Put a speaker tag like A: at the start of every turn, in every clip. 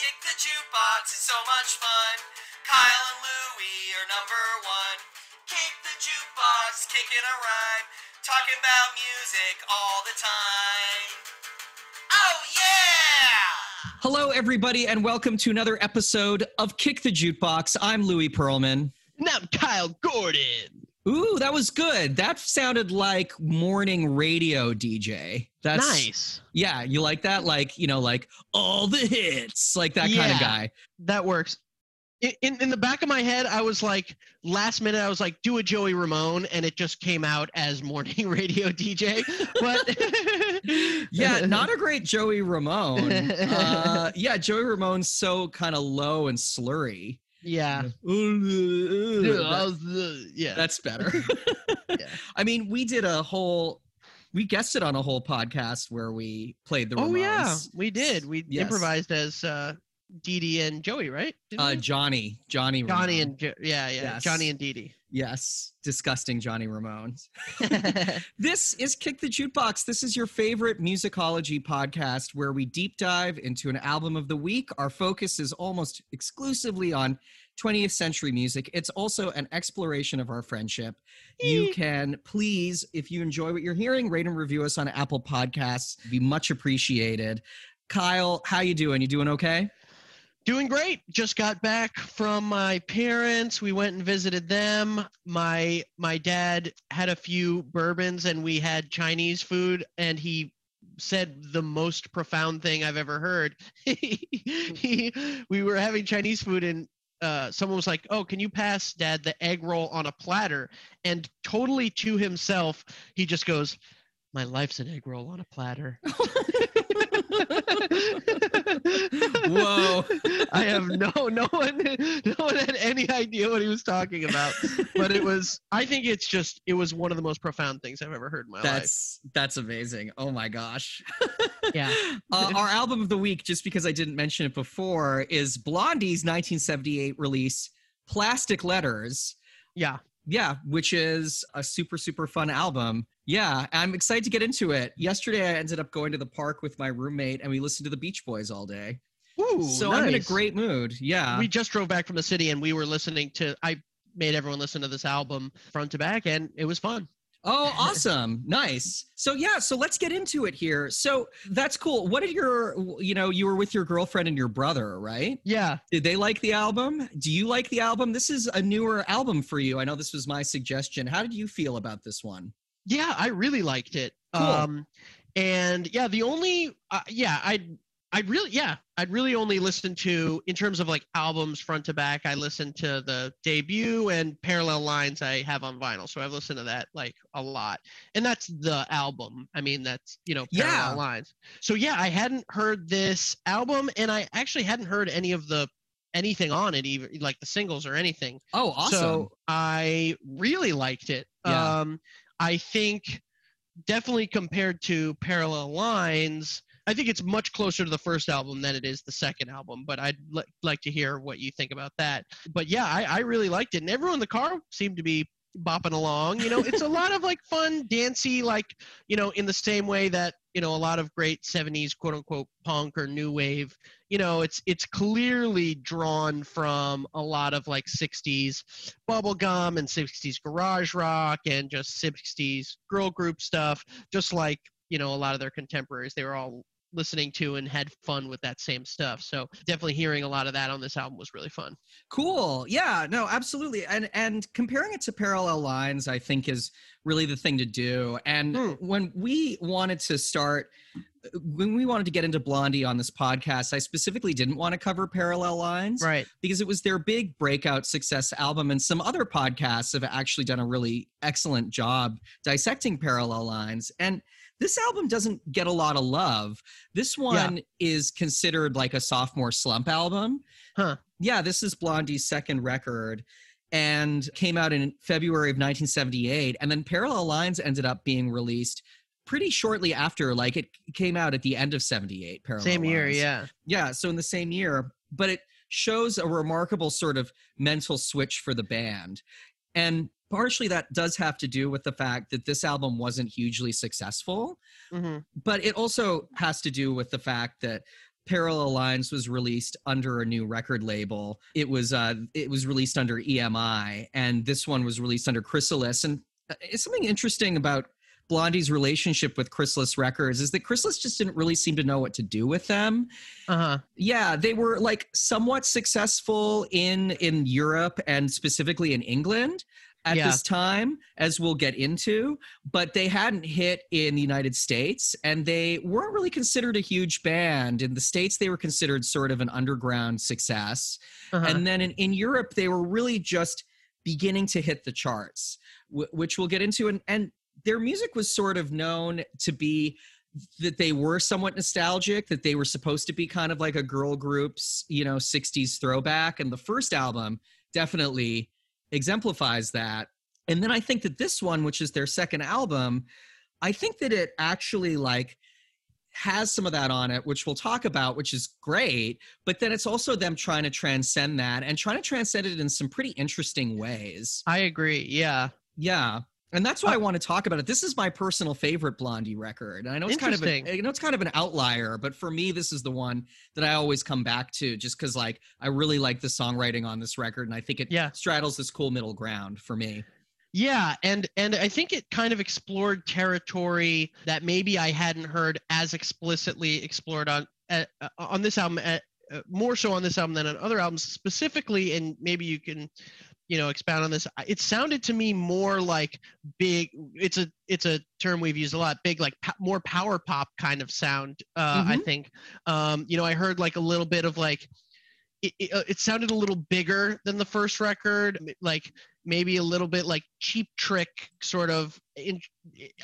A: Kick the jukebox is so much fun. Kyle and Louie are number one. Kick the jukebox, kicking a rhyme, talking about music all the time. Oh yeah!
B: Hello, everybody, and welcome to another episode of Kick the Jukebox. I'm Louis Pearlman.
C: And I'm Kyle Gordon.
B: Ooh, that was good. That sounded like morning radio DJ. That's
C: nice.
B: Yeah, you like that? Like, you know, like all the hits, like that kind of guy.
C: That works. In, in in the back of my head, I was like, last minute, I was like, do a Joey Ramone, and it just came out as morning radio DJ. But
B: Yeah, not a great Joey Ramone. Uh, yeah, Joey Ramone's so kind of low and slurry.
C: yeah.
B: That-
C: yeah.
B: that's better.
C: Yeah.
B: I mean, we did a whole, we guested on a whole podcast where we played the Ramones.
C: oh yeah, we did. We
B: Yes.
C: improvised as uh, Dee Dee and Joey, right?
B: Uh? Johnny, Johnny,
C: Johnny
B: Ramone.
C: and jo- yeah, yeah,
B: Yes.
C: Johnny and Dee Dee.
B: yes, disgusting Johnny Ramones. This is Kick the Jukebox. This is your favorite musicology podcast where we deep dive into an album of the week. Our focus is almost exclusively on 20th century music. It's also an exploration of our friendship. You can please, if you enjoy what you're hearing, rate and review us on Apple Podcasts. Be much appreciated. Kyle, how you doing? You doing okay?
C: Doing great. Just got back from my parents. We went and visited them. My my dad had a few bourbons and we had Chinese food and he said the most profound thing I've ever heard. he, we were having Chinese food and uh, someone was like, "Oh, can you pass dad the egg roll on a platter?" And totally to himself, he just goes, "My life's an egg roll on a platter."
B: Whoa.
C: I have no no one no one had any idea what he was talking about. But it was I think it's just it was one of the most profound things I've ever heard in my life.
B: That's that's amazing. Oh my gosh.
C: Yeah.
B: uh, our album of the week, just because I didn't mention it before, is Blondie's 1978 release, Plastic Letters.
C: Yeah.
B: Yeah, which is a super, super fun album. Yeah, I'm excited to get into it. Yesterday, I ended up going to the park with my roommate and we listened to the Beach Boys all day.
C: Ooh,
B: so I'm in a great mood. Yeah.
C: We just drove back from the city and we were listening to I made everyone listen to this album front to back and it was fun.
B: Oh, awesome. nice. So yeah, so let's get into it here. So that's cool. What did your you know, you were with your girlfriend and your brother, right?
C: Yeah.
B: Did they like the album? Do you like the album? This is a newer album for you. I know this was my suggestion. How did you feel about this one?
C: Yeah, I really liked it.
B: Cool.
C: Um and yeah, the only uh, yeah, I'd I'd really yeah, I'd really only listen to in terms of like albums front to back. I listened to the debut and Parallel Lines I have on vinyl, so I've listened to that like a lot. And that's the album. I mean, that's you know Parallel
B: Yeah.
C: Lines. So yeah, I hadn't heard this album, and I actually hadn't heard any of the anything on it, even like the singles or anything.
B: Oh, awesome.
C: So I really liked it.
B: Yeah.
C: Um, I think definitely compared to Parallel Lines, I think it's much closer to the first album than it is the second album. But I'd li- like to hear what you think about that. But yeah, I, I really liked it, and everyone in the car seemed to be bopping along. You know, it's a lot of like fun, dancey, like you know, in the same way that you know a lot of great '70s quote unquote punk or new wave you know it's it's clearly drawn from a lot of like 60s bubblegum and 60s garage rock and just 60s girl group stuff just like you know a lot of their contemporaries they were all listening to and had fun with that same stuff so definitely hearing a lot of that on this album was really fun
B: Cool. Yeah, no, absolutely. And and comparing it to Parallel Lines, I think is really the thing to do. And
C: Hmm.
B: when we wanted to start when we wanted to get into Blondie on this podcast, I specifically didn't want to cover Parallel Lines
C: right
B: because it was their big breakout success album and some other podcasts have actually done a really excellent job dissecting Parallel Lines. And this album doesn't get a lot of love. This one is considered like a sophomore slump album.
C: Huh.
B: Yeah, this is Blondie's second record and came out in February of 1978. And then Parallel Lines ended up being released pretty shortly after. Like it came out at the end of 78. Parallel
C: same year yeah
B: Yeah, so in the same year, but it shows a remarkable sort of mental switch for the band. And partially that does have to do with the fact that this album wasn't hugely successful,
C: hmm
B: but it also has to do with the fact that Parallel Lines was released under a new record label. It was uh, it was released under EMI, and this one was released under Chrysalis. And uh, it's something interesting about Blondie's relationship with Chrysalis Records is that Chrysalis just didn't really seem to know what to do with them.
C: Uh-huh.
B: Yeah, they were like somewhat successful in in Europe and specifically in England at
C: Yeah.
B: this time, as we'll get into, but they hadn't hit in the United States and they weren't really considered a huge band. In the States, they were considered sort of an underground success.
C: Uh-huh.
B: And then in, in Europe, they were really just beginning to hit the charts, wh- which we'll get into. And, and their music was sort of known to be that they were somewhat nostalgic, that they were supposed to be kind of like a girl group's, you know, 60s throwback. And the first album definitely exemplifies that. And then I think that this one, which is their second album, I think that it actually like has some of that on it, which we'll talk about, which is great. But then it's also them trying to transcend that and trying to transcend it in some pretty interesting ways.
C: I agree. Yeah.
B: Yeah. And that's why I want to talk about it. This is my personal favorite Blondie record. And I know it's kind of a. I know it's kind of an outlier, but for me, this is the one that I always come back to just because like I really like the songwriting on this record and I think it
C: Yeah.
B: straddles this cool middle ground for me.
C: Yeah, and and I think it kind of explored territory that maybe I hadn't heard as explicitly explored on uh, uh, on this album, uh, uh, more so on this album than on other albums. Specifically, and maybe you can, you know, expound on this. It sounded to me more like big. It's a it's a term we've used a lot. Big, like po- more power pop kind of sound. Uh, I think. Um, you know, I heard like a little bit of like. It, it, uh, it sounded a little bigger than the first record, like maybe a little bit like cheap trick sort of in,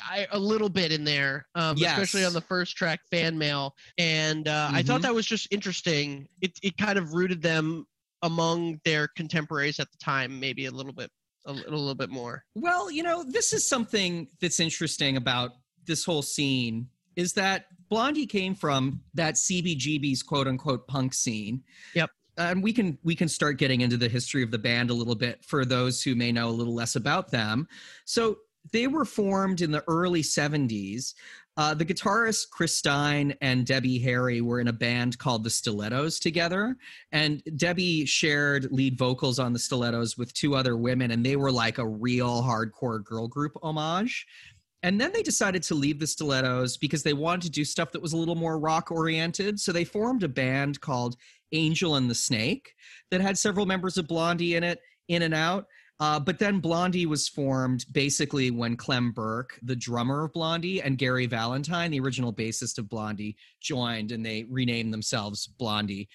C: I, a little bit in there um, especially on the first track fan mail and uh, i thought
B: Mhm.
C: that was just interesting it, it kind of rooted them among their contemporaries at the time maybe a little bit a little, little bit more
B: Well, you know, this is something that's interesting about this whole scene is that Blondie came from that CBGB's quote unquote punk scene.
C: Yep.
B: And we can we can start getting into the history of the band a little bit for those who may know a little less about them. So they were formed in the early 70s. Uh, the guitarist Chris Stein and Debbie Harry were in a band called the Stilettos together. And Debbie shared lead vocals on the Stilettos with two other women, and they were like a real hardcore girl group homage. And then they decided to leave the Stilettos because they wanted to do stuff that was a little more rock oriented. So they formed a band called Angel and the Snake that had several members of Blondie in it, in and out. Uh, but then Blondie was formed basically when Clem Burke, the drummer of Blondie, and Gary Valentine, the original bassist of Blondie, joined and they renamed themselves Blondie.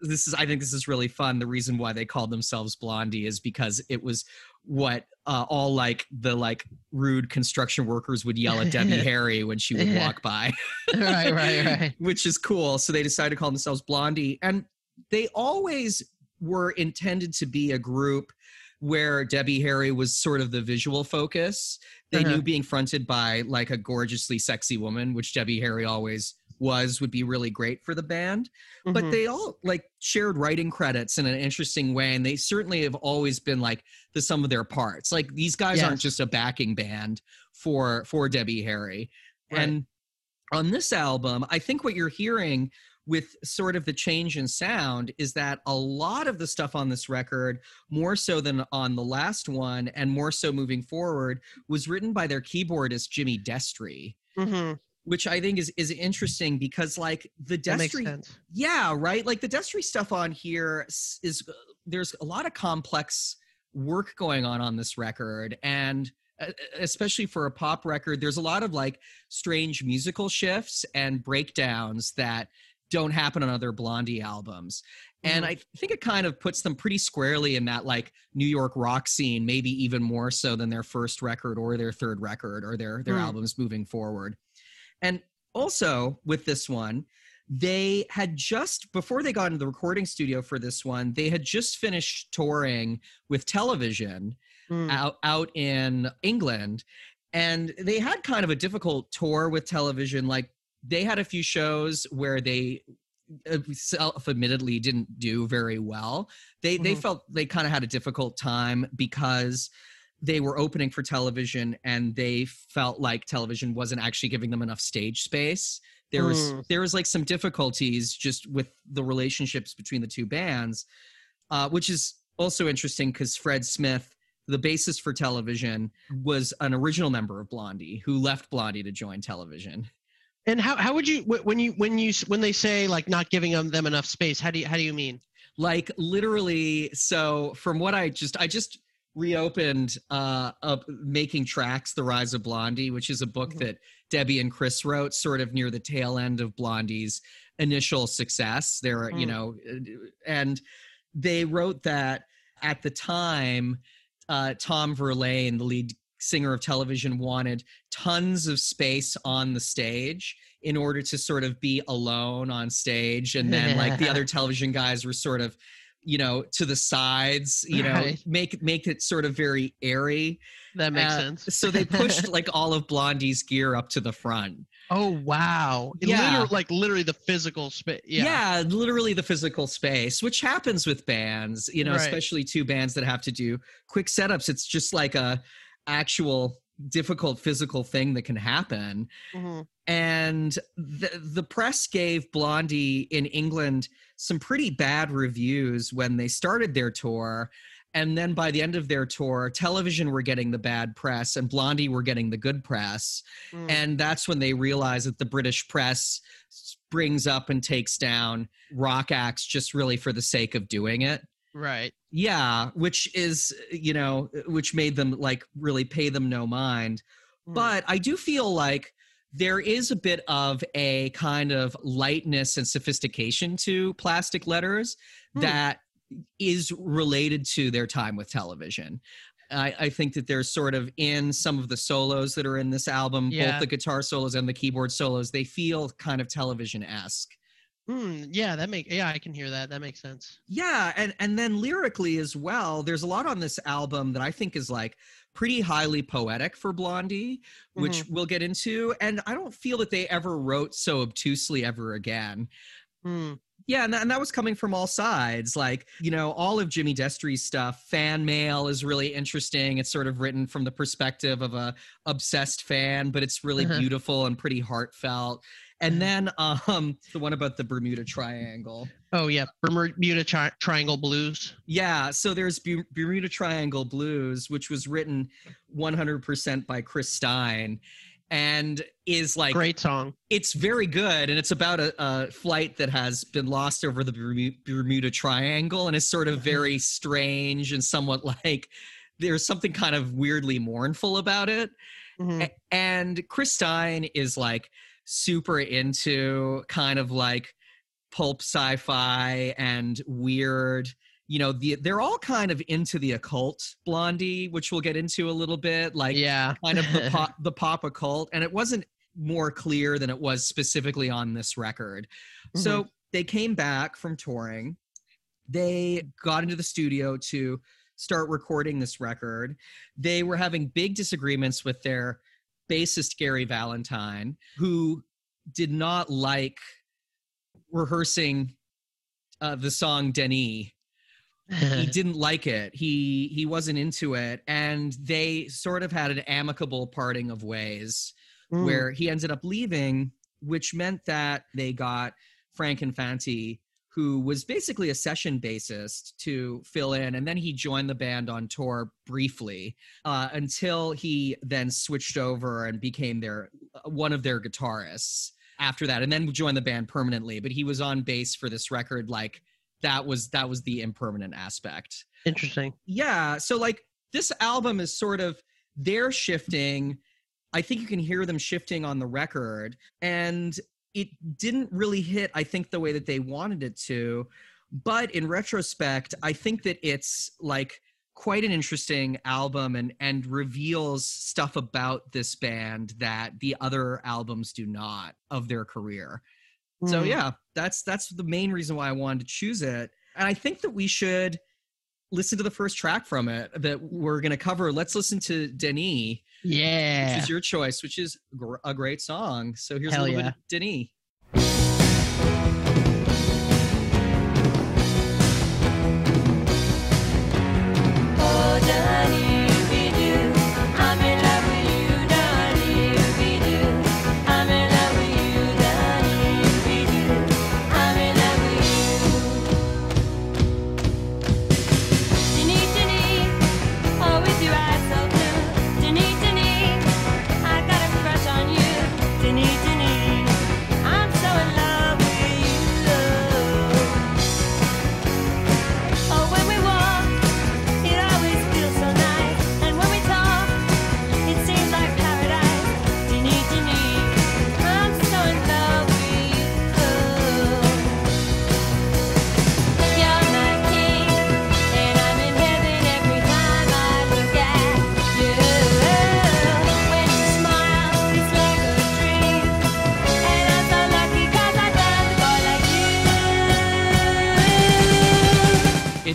B: This is, I think, this is really fun. The reason why they called themselves Blondie is because it was what uh, all like the like rude construction workers would yell at Debbie Harry when she would walk by
C: right right right
B: which is cool. So they decided to call themselves Blondie. And they always were intended to be a group where Debbie Harry was sort of the visual focus. They
C: Uh-huh.
B: knew being fronted by like a gorgeously sexy woman, which Debbie Harry always was, would be really great for the band. But
C: Mhm.
B: they all like shared writing credits in an interesting way. And they certainly have always been like the sum of their parts. Like these guys aren't just a backing band for for Debbie Harry.
C: Right.
B: And on this album, I think what you're hearing with sort of the change in sound is that a lot of the stuff on this record, more so than on the last one, and more so moving forward, was written by their keyboardist Jimmy Destri,
C: Mhm.
B: which I think is is interesting because like the
C: Destri
B: yeah, right. Like the Destri stuff on here is, is uh, there's a lot of complex work going on on this record, and uh, especially for a pop record, there's a lot of like strange musical shifts and breakdowns that don't happen on other Blondie albums. And
C: Mhm.
B: I think it kind of puts them pretty squarely in that like New York rock scene, maybe even more so than their first record or their third record or their their
C: Mm.
B: albums moving forward. And also with this one, they had just before they got into the recording studio for this one, they had just finished touring with television
C: Mm.
B: out out in England, and they had kind of a difficult tour with television. Like they had a few shows where they uh, self-admittedly didn't do very well. They they
C: Mhm.
B: felt they kind of had a difficult time because they were opening for television and they felt like television wasn't actually giving them enough stage space there was
C: Mm.
B: there was like some difficulties just with the relationships between the two bands, uh, which is also interesting because Fred Smith, the bassist for Television, was an original member of Blondie who left Blondie to join Television.
C: And how, how would you when you when you when they say like not giving them, them enough space? How do you how do you mean?
B: like literally so from what i just i just reopened uh up making tracks the rise of blondie which is a book
C: Mhm.
B: that debbie and chris wrote sort of near the tail end of blondie's initial success there you
C: Mm.
B: know uh, and they wrote that at the time uh tom verlaine the lead singer of television wanted tons of space on the stage in order to sort of be alone on stage and then like the other television guys were sort of you know to the sides you know make make it sort of very airy
C: That makes
B: Uh,
C: sense.
B: so they pushed like all of blondie's gear up to the front
C: Oh wow!
B: Yeah.
C: liter- like literally the physical space. Yeah.
B: yeah. literally the physical space which happens with bands you know
C: Right.
B: especially two bands that have to do quick setups it's just like a actual difficult physical thing that can happen
C: Mhm.
B: and the the press gave Blondie in England some pretty bad reviews when they started their tour and then by the end of their tour television were getting the bad press and Blondie were getting the good press
C: Mm.
B: and that's when they realized that the British press springs up and takes down rock acts just really for the sake of doing it
C: right.
B: yeah which is you know which made them like really pay them no mind
C: Mm.
B: but I do feel like there is a bit of a kind of lightness and sophistication to plastic letters
C: Hmm.
B: that is related to their time with television. I, I think that there's sort of in some of the solos that are in this album,
C: Yeah.
B: both the guitar solos and the keyboard solos, they feel kind of television esque.
C: Mm, yeah, that make yeah, I can hear that. That makes sense.
B: Yeah, and and then lyrically as well, there's a lot on this album that I think is like pretty highly poetic for Blondie, which we'll get into. And I don't feel that they ever wrote so obtusely ever again.
C: Mm,
B: Yeah, and that, and that was coming from all sides. Like, you know, all of Jimmy Destri's stuff, fan mail is really interesting. It's sort of written from the perspective of a obsessed fan, but it's really
C: Uh-huh.
B: beautiful and pretty heartfelt. And then um the one about the Bermuda Triangle.
C: Oh yeah, Bermuda tri- Triangle Blues.
B: Yeah, so there's Bu- Bermuda Triangle Blues, which was written 100% by Chris Stein, and is like
C: Great song.
B: it's very good, and it's about a, a flight that has been lost over the Bermu- Bermuda Triangle, and it's sort of very strange and somewhat like there's something kind of weirdly mournful about it.
C: Mhm.
B: A- and Chris Stein is like super into kind of like pulp sci-fi and weird you know the, they're all kind of into the occult blondie which we'll get into a little bit like
C: yeah.
B: kind of the pop the pop occult and it wasn't more clear than it was specifically on this record. Mm-hmm. So they came back from touring. They got into the studio to start recording this record. They were having big disagreements with their bassist gary valentine who did not like rehearsing uh, the song denis he didn't like it. He he wasn't into it. And they sort of had an amicable parting of ways
C: Mm.
B: where he ended up leaving which meant that they got frank infante who was basically a session bassist to fill in and then he joined the band on tour briefly uh, until he then switched over and became their uh, one of their guitarists after that and then joined the band permanently but he was on bass for this record like that was that was the impermanent aspect
C: Interesting.
B: yeah so like this album is sort of they're shifting i think you can hear them shifting on the record and it didn't really hit i think the way that they wanted it to but in retrospect i think that it's like quite an interesting album and and reveals stuff about this band that the other albums do not of their career so
C: Mm.
B: yeah, that's that's the main reason why I wanted to choose it. And I think that we should listen to the first track from it that we're going to cover. Let's listen to Denis,
C: Yeah.
B: which is your choice, which is gr- a great song. So here's
C: Hell
B: a little
C: yeah.
B: bit of Denis.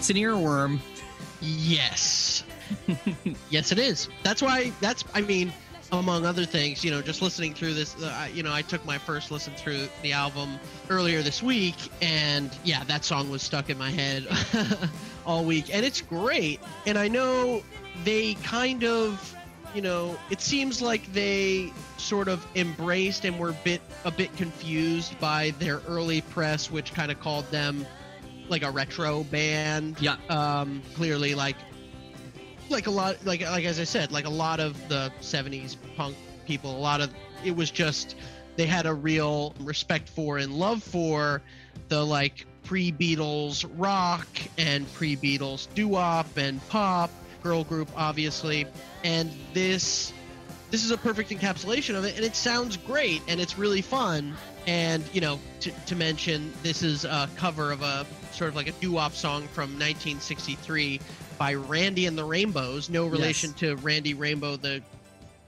B: It's an earworm.
C: Yes. yes, it is. That's why. That's. I mean, among other things, you know, just listening through this, uh, you know, I took my first listen through the album earlier this week, and yeah, that song was stuck in my head all week, and it's great. And I know they kind of, you know, it seems like they sort of embraced and were bit a bit confused by their early press, which kind of called them like a retro band.
B: Yeah.
C: um clearly like like a lot like like as i said like a lot of the 70s punk people a lot of it was just they had a real respect for and love for the like pre-beatles rock and pre-beatles doo-wop and pop girl group obviously. And this this is a perfect encapsulation of it and it sounds great and it's really fun. And you know to, to mention this is a cover of a sort of like a doo-wop song from 1963 by randy and the rainbows no relation to randy rainbow the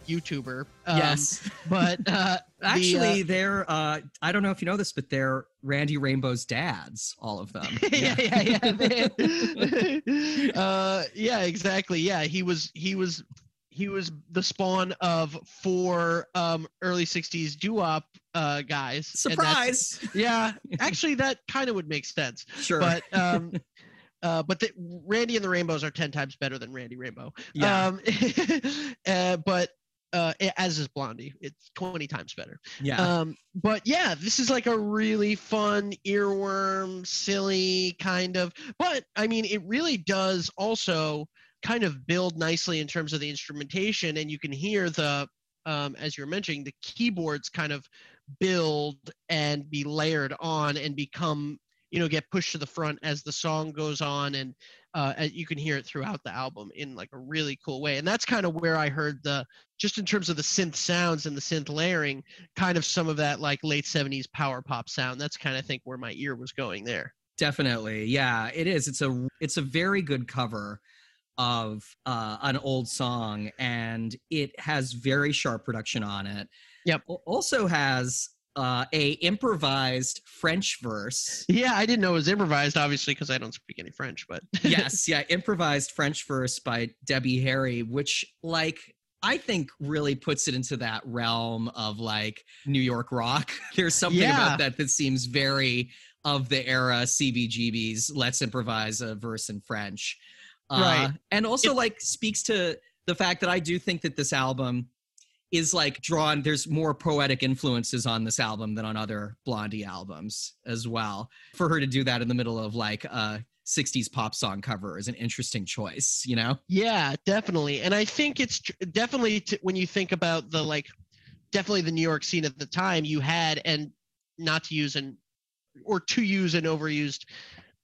C: youtuber um,
B: yes.
C: but uh the, uh,
B: Actually, they're uh I don't know if you know this, but they're Randy Rainbow's dads, all of them.
C: yeah, yeah, yeah. man. uh, yeah, exactly. Yeah, he was he was he was the spawn of four um, early '60s doo-wop uh, guys.
B: Surprise.
C: Yeah, actually, that kind of would make sense.
B: Sure.
C: But um, uh, but the, Randy and the Rainbows are ten times better than Randy Rainbow.
B: yeah.
C: Um, uh, but uh, as is Blondie, it's twenty times better.
B: yeah.
C: Um, but yeah, this is like a really fun earworm, silly kind of. But I mean, it really does also kind of build nicely in terms of the instrumentation, and you can hear the, um, as you're mentioning, the keyboards kind of build and be layered on and become, you know, get pushed to the front as the song goes on, and uh, you can hear it throughout the album in like a really cool way. And that's kind of where I heard the, just in terms of the synth sounds and the synth layering kind of some of that like late 70s power pop sound that's kind of think where my ear was going there
B: Definitely. Yeah, it is. It's a it's a very good cover of uh an old song and it has very sharp production on it.
C: Yep.
B: Also has uh a improvised French verse.
C: yeah i didn't know it was improvised obviously because i don't speak any french but
B: yes, yeah, improvised French verse by Debbie Harry, which like I think really puts it into that realm of like New York rock. There's something
C: Yeah.
B: about that that seems very of the era CBGB's let's improvise a verse in French. Uh,
C: Right.
B: And also
C: It-
B: like speaks to the fact that I do think that this album is like drawn there's more poetic influences on this album than on other Blondie albums as well. For her to do that in the middle of like a 60s pop song cover is an interesting choice, you know?
C: yeah definitely and i think it's tr- definitely t- when you think about the like definitely the new york scene at the time you had and not to use an or to use an overused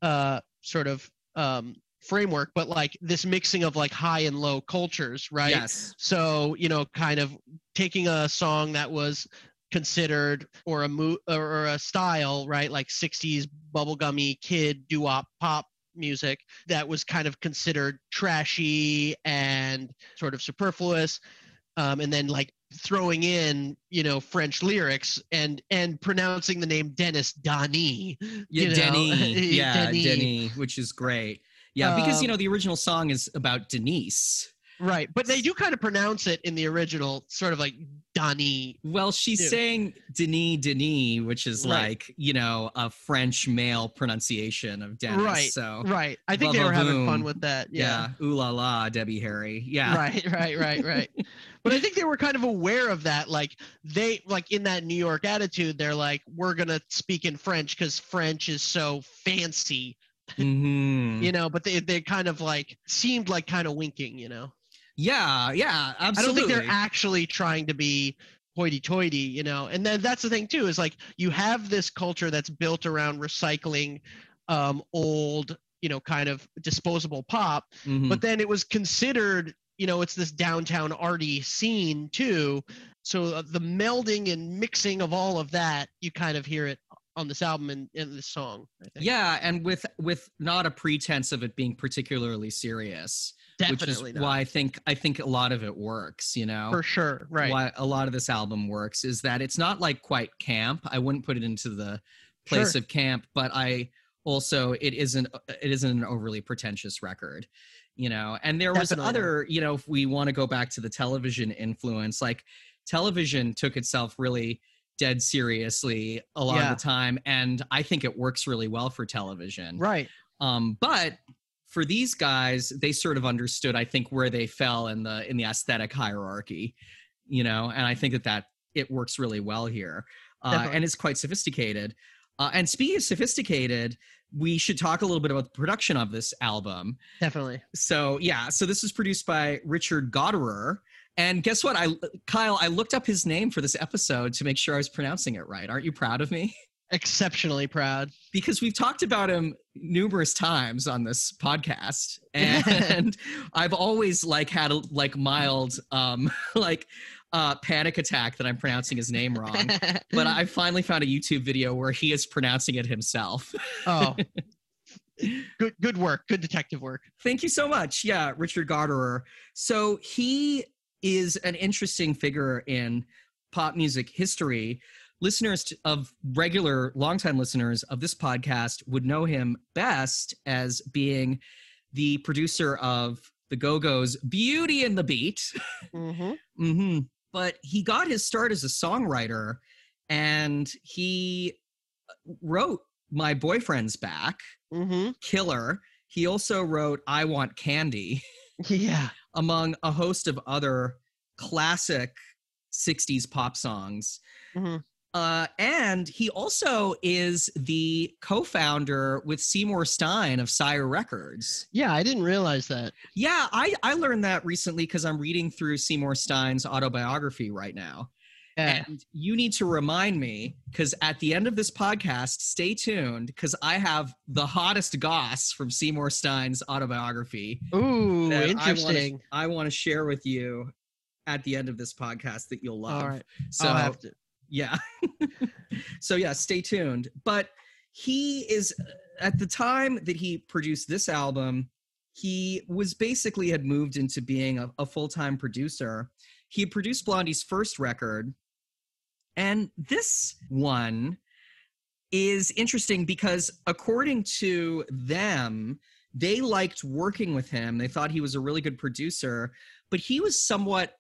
C: uh sort of um framework but like this mixing of like high and low cultures right
B: Yes.
C: So, you know, kind of taking a song that was considered or a mo- or a style, right? Like 60s bubblegummy kid doo-wop pop music that was kind of considered trashy and sort of superfluous. Um, and then like throwing in, you know, French lyrics and and pronouncing the name Dennis Dani.
B: Yeah,
C: you know?
B: Denny. Yeah.
C: Denny,
B: which is great. Yeah, because you
C: Um,
B: know the original song is about Denise.
C: Right. But they do kind of pronounce it in the original sort of like Dani
B: Well, she's
C: Dude.
B: saying Denis Denis, which is
C: Right.
B: like you know a French male pronunciation of Dennis.
C: Right,
B: So
C: Right. I think they were having fun with that.
B: yeah,
C: Yeah.
B: ooh la la, Debbie Harry. Yeah,
C: Right, right, right, right. but I think they were kind of aware of that. Like they like in that New York attitude, they're like, we're gonna speak in French because French is so fancy,
B: Mhm.
C: you know. But they they kind of like seemed like kind of winking, you know.
B: yeah, yeah, absolutely.
C: I don't think they're actually trying to be hoity-toity, you know. And then that's the thing too is like you have this culture that's built around recycling um, old, you know, kind of disposable pop,
B: Mhm.
C: but then it was considered you know it's this downtown arty scene too so uh, the melding and mixing of all of that you kind of hear it on this album and in this song
B: yeah, and with with not a pretense of it being particularly serious,
C: definitely
B: which is
C: not.
B: why I think I think a lot of it works. You know,
C: for sure right
B: why a lot of this album works is that it's not like quite camp. I wouldn't put it into the place
C: Sure.
B: of camp, but I also it isn't it isn't an overly pretentious record you know and there was
C: Definitely not.
B: other you know if we want to go back to the television influence like television took itself really dead seriously a lot
C: Yeah.
B: of the time and i think it works really well for television
C: Right.
B: um but for these guys they sort of understood i think where they fell in the in the aesthetic hierarchy you know and i think that that it works really well here uh, and it's quite sophisticated uh, and speaking of sophisticated we should talk a little bit about the production of this album
C: Definitely.
B: so yeah so this was produced by richard Gottehrer. And guess what i kyle i looked up his name for this episode to make sure i was pronouncing it right aren't you proud of me
C: Exceptionally proud.
B: because we've talked about him numerous times on this podcast and i've always like had a like mild um like uh panic attack that i'm pronouncing his name wrong but i finally found a youtube video where he is pronouncing it himself
C: oh, good good work. Good detective work.
B: thank you so much yeah richard Gottehrer. so he is an interesting figure in pop music history listeners of regular longtime listeners of this podcast would know him best as being the producer of the go-go's beauty and the beat
C: Mm-hmm.
B: mm-hmm. But he got his start as a songwriter and he uh, wrote My Boyfriend's Back,
C: Mm-hmm.
B: Killer. He also wrote I Want Candy,
C: Yeah.
B: Among a host of other classic 60s pop songs.
C: Mhm.
B: Uh, and he also is the co founder with Seymour Stein of Sire Records.
C: Yeah, I didn't realize that.
B: Yeah, I, I learned that recently because I'm reading through Seymour Stein's autobiography right now. And you need to remind me because at the end of this podcast, stay tuned because I have the hottest goss from Seymour Stein's autobiography.
C: Ooh, interesting.
B: I want to share with you at the end of this podcast that you'll love.
C: All right.
B: So
C: I'll have to.
B: yeah. so yeah, stay tuned. But he is at the time that he produced this album, he was basically had moved into being a, a full-time producer. He produced Blondie's first record. And this one is interesting because according to them, they liked working with him. They thought he was a really good producer, but he was somewhat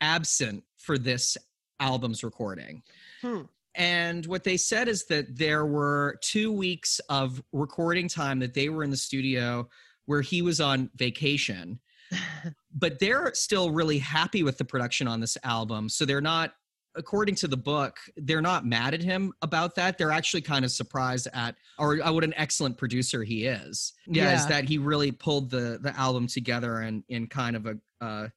B: absent for this album's recording.
C: Hmm.
B: And what they said is that there were two weeks of recording time that they were in the studio where he was on vacation. But they're still really happy with the production on this album. So they're not, according to the book, they're not mad at him about that. They're actually kind of surprised at, or uh, what an excellent producer he is. Yeah, is that he really pulled the the album together and in kind of a uh,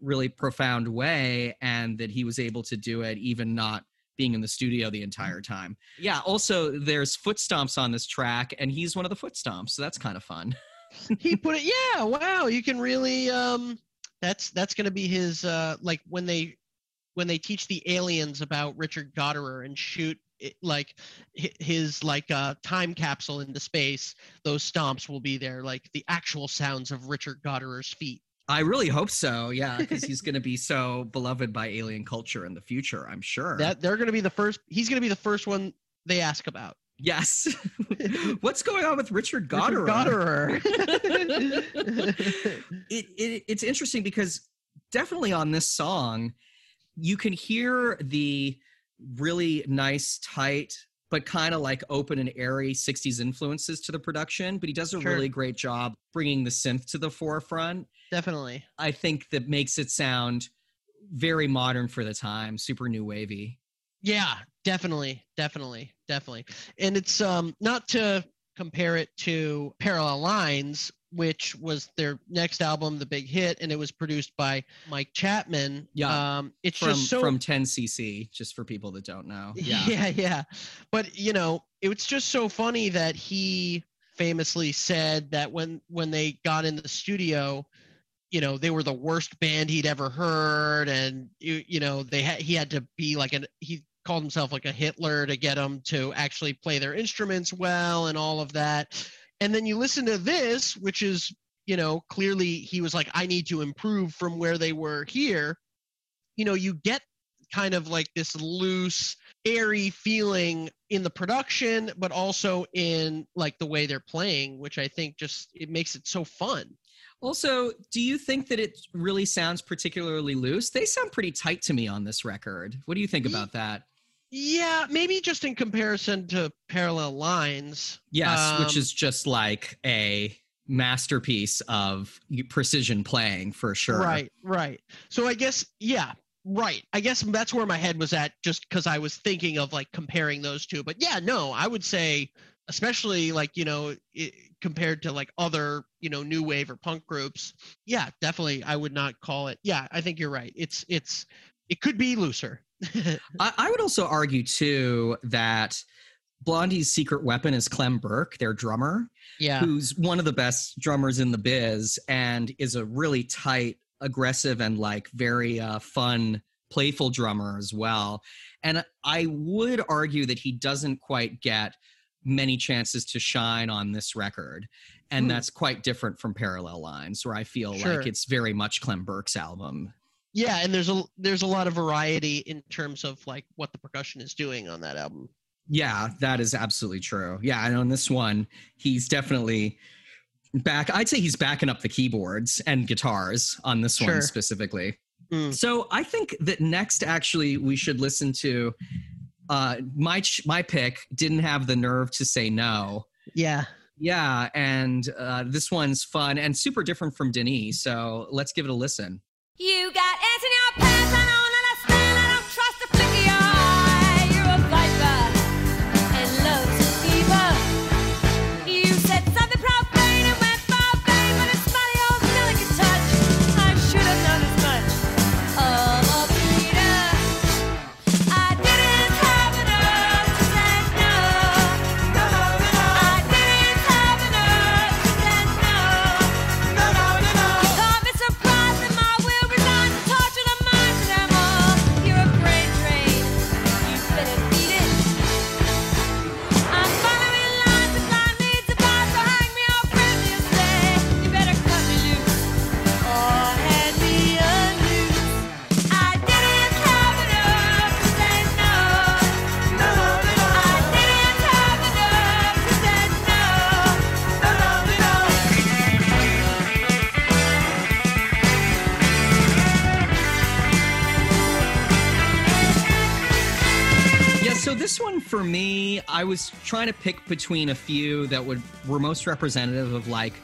B: really profound way, and that he was able to do it even not being in the studio the entire time. Yeah. Also, there's foot stomps on this track, and he's one of the foot stomps, so that's kind of fun.
C: he put it yeah wow you can really um that's that's gonna be his uh like when they when they teach the aliens about richard Gottehrer and shoot it, like his like uh time capsule into space those stomps will be there like the actual sounds of richard Gottehrer's feet
B: I really hope so. Yeah, because he's going to be so beloved by alien culture in the future. I'm sure.
C: that they're gonna be the first he's gonna be the first one they ask about
B: yes. What's going on with Richard Gottehrer?
C: Gottehrer.
B: it, it it's interesting because definitely on this song you can hear the really nice tight but kind of like open and airy 60s influences to the production but he does a
C: Sure.
B: really great job bringing the synth to the forefront
C: definitely
B: i think that makes it sound very modern for the time super new wavy
C: Yeah, definitely, definitely, definitely. And it's um not to compare it to Parallel Lines, which was their next album, the big hit, and it was produced by Mike Chapman.
B: Yeah.
C: Um it's
B: from
C: just so
B: from 10cc just for people that don't know yeah
C: yeah, yeah. But you know, it was just so funny that he famously said that when when they got in the studio, you know, they were the worst band he'd ever heard, and you, you know, they had he had to be like an he called himself like a Hitler to get them to actually play their instruments well and all of that. And then you listen to this, which is you know clearly he was like, I need to improve from where they were here. You know, you get kind of like this loose airy feeling in the production, but also in like the way they're playing, which I think just it makes it so fun.
B: Also, do you think that it really sounds particularly loose? They sound pretty tight to me on this record. What do you think about that?
C: Yeah, maybe just in comparison to Parallel Lines.
B: Yes, which
C: Um,
B: is just like a masterpiece of precision playing for sure.
C: Right, right. So I guess, yeah, right. I guess that's where my head was at just because I was thinking of like comparing those two. But yeah, no, I would say, especially like, you know, i compared to like other, you know, new wave or punk groups, yeah, definitely I would not call it. Yeah, I think you're right. It's, it's, it could be looser.
B: I, I would also argue too that Blondie's secret weapon is Clem Burke, their drummer,
C: yeah.
B: who's one of the best drummers in the biz and is a really tight, aggressive, and like very uh, fun, playful drummer as well. And I would argue that he doesn't quite get many chances to shine on this record. And
C: Hmm.
B: that's quite different from Parallel Lines, where I feel
C: Sure.
B: like it's very much Clem Burke's album.
C: Yeah, and there's a there's a lot of variety in terms of like what the percussion is doing on that album.
B: Yeah, that is absolutely true. Yeah, and on this one, he's definitely back. I'd say he's backing up the keyboards and guitars on this
C: Sure.
B: one specifically.
C: Mm.
B: So I think that next, actually, we should listen to uh, my ch- my pick. Didn't have the nerve to say no.
C: Yeah.
B: Yeah, and uh, this one's fun and super different from Denis. So let's give it a listen. Was trying to pick between a few that would were most representative of like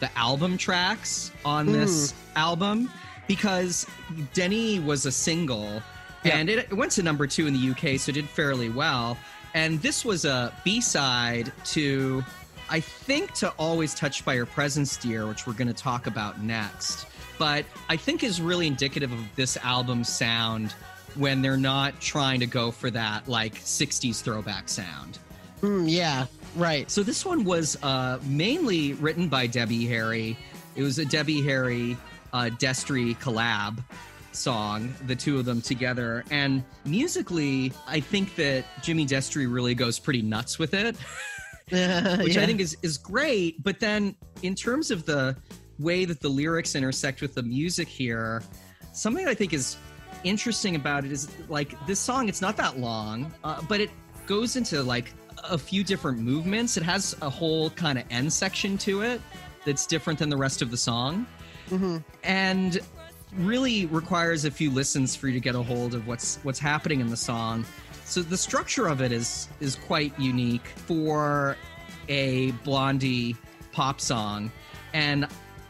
B: the album tracks on hmm. this album because Denny was a single
C: Yeah.
B: and it, went to number two in the UK, so it did fairly well. And this was a B side to, I think, to Always Touched by Your Presence, Dear, which we're going to talk about next. But I think is really indicative of this album's sound when they're not trying to go for that like 60s throwback sound.
C: Mm, yeah. Right.
B: So this one was uh, mainly written by Debbie Harry. It was a Debbie Harry uh, Destri collab song, the two of them together. And musically, I think that Jimmy Destri really goes pretty nuts with it, which I think is is great. But then in terms of the way that the lyrics intersect with the music here, something I think is interesting about it is like this song. It's not that long, uh, but it goes into like a few different movements. It has a whole kind of end section to it that's different than the rest of the song,
C: hmm
B: and really requires a few listens for you to get a hold of what's what's happening in the song. So the structure of it is is quite unique for a Blondie pop song, and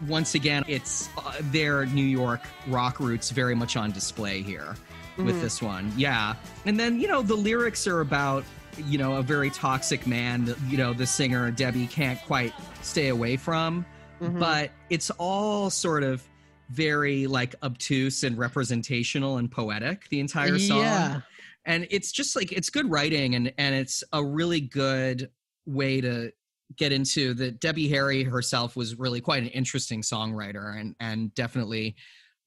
B: once again, it's uh, their New York rock roots very much on display here with
C: Mhm.
B: this one. Yeah, and then you know the lyrics are about you know a very toxic man that you know the singer Debbie can't quite stay away from
C: Mhm.
B: but it's all sort of very like obtuse and representational and poetic the entire song
C: Yeah.
B: and it's just like it's good writing and and it's a really good way to get into that debbie harry herself was really quite an interesting songwriter and and definitely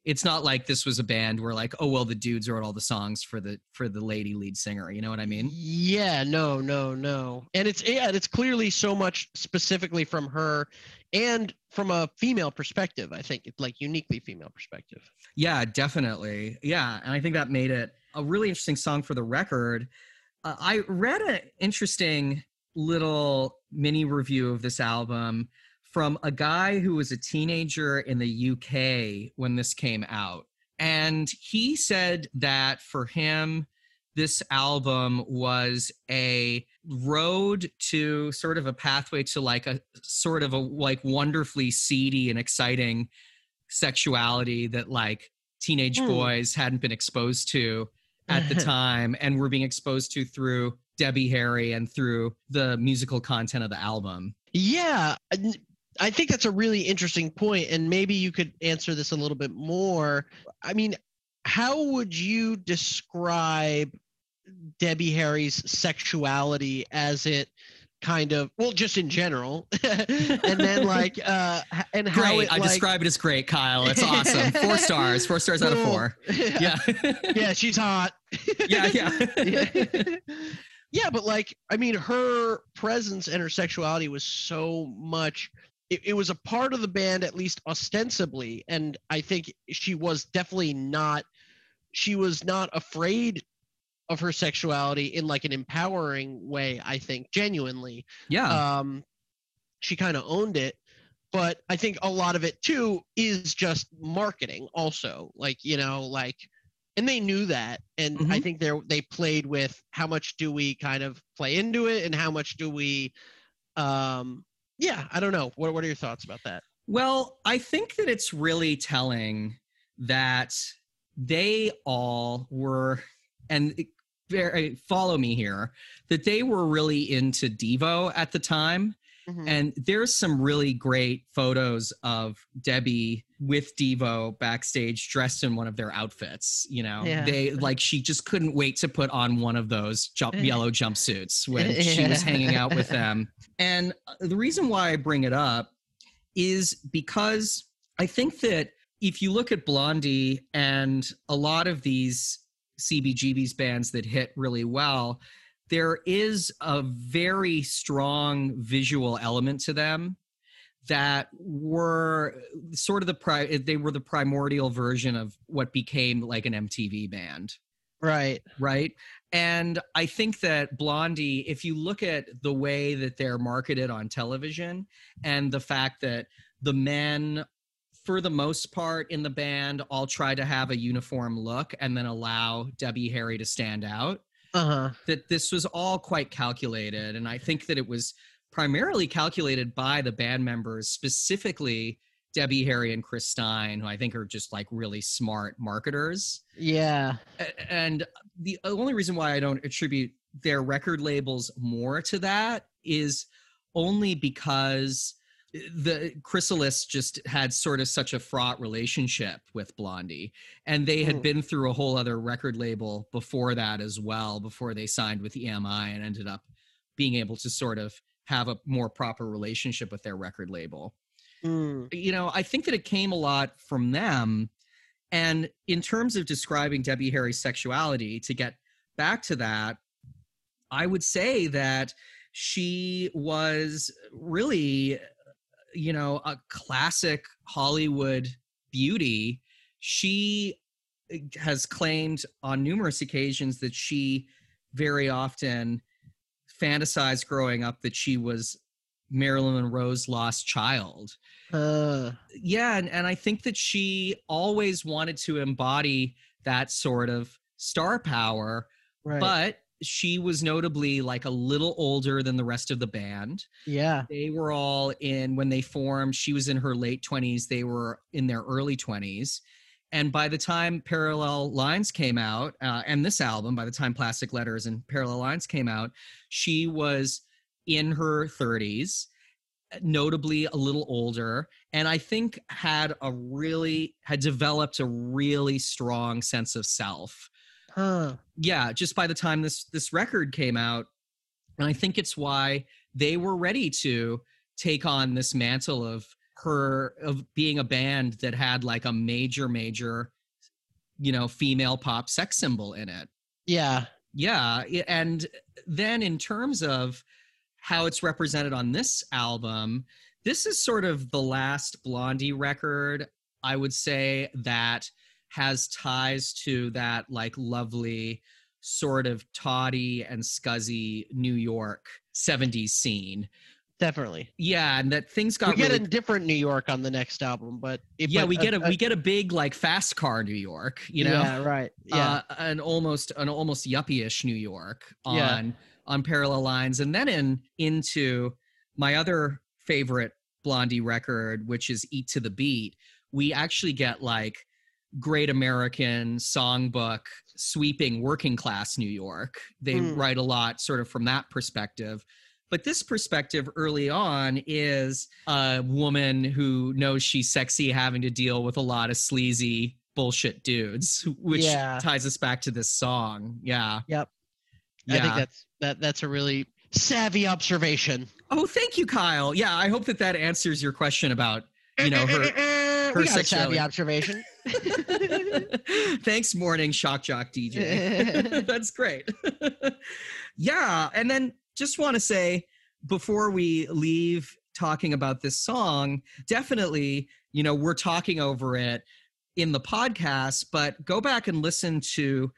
B: it's not like this was a band where like oh well the dudes wrote all the songs for the for the lady lead singer you know what i mean
C: Yeah, no, no, no. And it's yeah, it's clearly so much specifically from her and from a female perspective, I think. It's like uniquely female perspective.
B: Yeah, definitely. Yeah, and I think that made it a really interesting song for the record. uh, I read an interesting little mini review of this album from a guy who was a teenager in the UK when this came out. And he said that for him, this album was a road to sort of a pathway to like a sort of a like wonderfully seedy and exciting sexuality that like teenage
C: Hmm.
B: boys hadn't been exposed to at the time and were being exposed to through Debbie Harry and through the musical content of the album.
C: Yeah, I think that's a really interesting point, and maybe you could answer this a little bit more. I mean, how would you describe Debbie Harry's sexuality as it kind of well, just in general, and then like uh, and how
B: Great.
C: it
B: I
C: like,
B: describe it as great, Kyle. It's awesome. Four stars. Four stars out of
C: Cool.
B: four. Yeah.
C: yeah, she's hot.
B: yeah. Yeah.
C: yeah. yeah, but like, I mean, her presence and her sexuality was so much. It, it was a part of the band, at least ostensibly, and I think she was definitely not. She was not afraid of her sexuality in like an empowering way. I think genuinely,
B: yeah.
C: um, she kind of owned it. But I think a lot of it too is just marketing, also. Like you know, like and they knew that and i
B: Mhm.
C: think they they played with how much do we kind of play into it and how much do we um yeah i don't know what, what are your thoughts about that
B: Well, I think that it's really telling that they all were, and very follow me here, that they were really into Devo at the time.
C: Mhm.
B: And there's some really great photos of Debbie with Devo backstage dressed in one of their outfits. You know,
C: Yeah.
B: they like she just couldn't wait to put on one of those jump, yellow jumpsuits when she was hanging out with them. And uh, the reason why I bring it up is because I think that if you look at Blondie and a lot of these CBGB's bands that hit really well, there is a very strong visual element to them that were sort of the pri- they were the primordial version of what became like an MTV band.
C: Right.
B: Right? And i think that blondie if you look at the way that they're marketed on television and the fact that the men for the most part in the band all try to have a uniform look and then allow debbie harry to stand out
C: uh-huh.
B: that this was all quite calculated and i think that it was primarily calculated by the band members specifically debbie harry and chris stein who i think are just like really smart marketers.
C: Yeah.
B: And the only reason why I don't attribute their record labels more to that is only because the Chrysalis just had sort of such a fraught relationship with Blondie, and they had
C: Mm.
B: been through a whole other record label before that as well, before they signed with EMI and ended up being able to sort of have a more proper relationship with their record label
C: Mm.
B: you know, I think that it came a lot from them. And in terms of describing Debbie Harry's sexuality, to get back to that, I would say that she was really, you know, a classic Hollywood beauty. She eh, has claimed on numerous occasions that she very often fantasized growing up that she was Marilyn Monroe's lost child
C: Uh,
B: yeah and, and i think that she always wanted to embody that sort of star power
C: right
B: but she was notably like a little older than the rest of the band.
C: Yeah.
B: They were all in when they formed she was in her late 20s they were in their early 20s and by the time parallel lines came out uh, and this album by the time plastic letters and parallel lines came out she was in her 30s notably a little older and i think had a really had developed a really strong sense of self
C: huh.
B: Yeah just by the time this this record came out and i think it's why they were ready to take on this mantle of her of being a band that had like a major major you know female pop sex symbol in it.
C: Yeah.
B: Yeah and then in terms of how it's represented on this album this is sort of the last blondie record i would say that has ties to that like lovely sort of tawdy and scuzzy New York 70s scene.
C: Definitely.
B: Yeah, and that things got
C: we get
B: really
C: a different New York on the next album, but it,
B: yeah,
C: but
B: we get a, we get a big like fast car New York, you know,
C: yeah, right, yeah,
B: uh, an almost an almost yuppie-ish New York on
C: Yeah.
B: on parallel lines, and then in into my other favorite Blondie record, which is "Eat to the Beat." We actually get like great American songbook sweeping working class New York. They
C: Hmm.
B: write a lot sort of from that perspective. But this perspective early on is a woman who knows she's sexy having to deal with a lot of sleazy bullshit dudes, which
C: Yeah.
B: ties us back to this song. Yeah.
C: Yep.
B: Yeah.
C: I think that's that. That's a really savvy observation.
B: oh, thank you, Kyle. Yeah, I hope that that answers your question about, you eh, know, eh, her.
C: Eh, her got
B: sexuality.
C: savvy observation.
B: Thanks, morning shock jock DJ. That's great. yeah, and then just want to say before we leave talking about this song, definitely, you know, we're talking over it in the podcast, but go back and listen to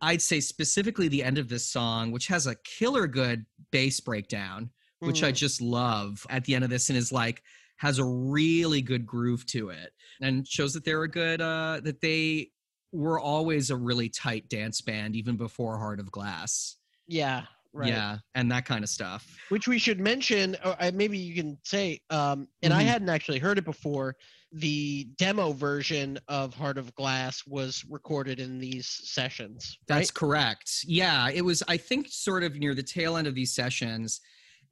B: I'd say specifically the end of this song, which has a killer good bass breakdown, which I
C: Mm.
B: just love at the end of this and is like has a really good groove to it and shows that they're a good uh that they were always a really tight dance band even before Heart of Glass.
C: yeah, right.
B: Yeah, and that kind of stuff.
C: Which we should mention, or uh, maybe you can say, um, and I
B: Mhm.
C: hadn't actually heard it before. The demo version of Heart of Glass was recorded in these sessions.
B: That's correct. Yeah, it was I think sort of near the tail end of these sessions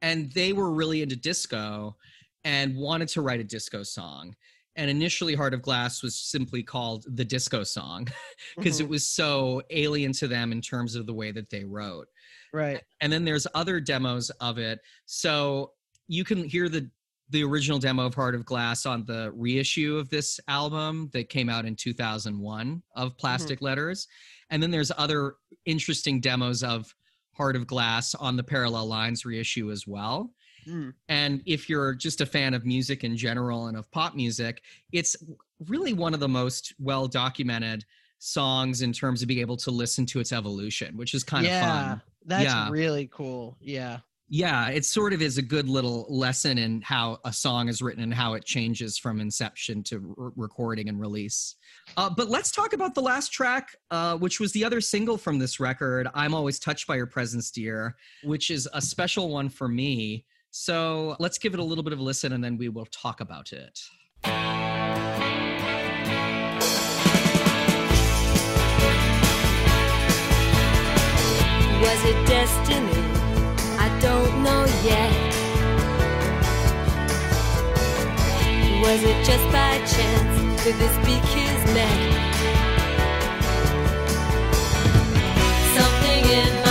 B: and they were really into disco and wanted to write a disco song. And initially Heart of Glass was simply called the disco song because
C: Mhm.
B: it was so alien to them in terms of the way that they wrote.
C: right.
B: and then there's other demos of it so you can hear the the original demo of heart of glass on the reissue of this album that came out in 2001 of plastic letters and then there's other interesting demos of heart of glass on the parallel lines reissue as well
C: Mm.
B: and if you're just a fan of music in general and of pop music, it's really one of the most well documented songs in terms of being able to listen to its evolution, which is kind of fun.
C: yeah, that's
B: Yeah.
C: really cool. Yeah.
B: Yeah, it sort of is a good little lesson in how a song is written and how it changes from inception to r- recording and release. Uh, but let's talk about the last track, uh, which was the other single from this record, I'm Always Touched by Your Presence, Dear, which is a special one for me. So let's give it a little bit of a listen and then we will talk about it.
D: Was it destiny? I don't know yet. Was it just by chance? Did this be kismet? Something in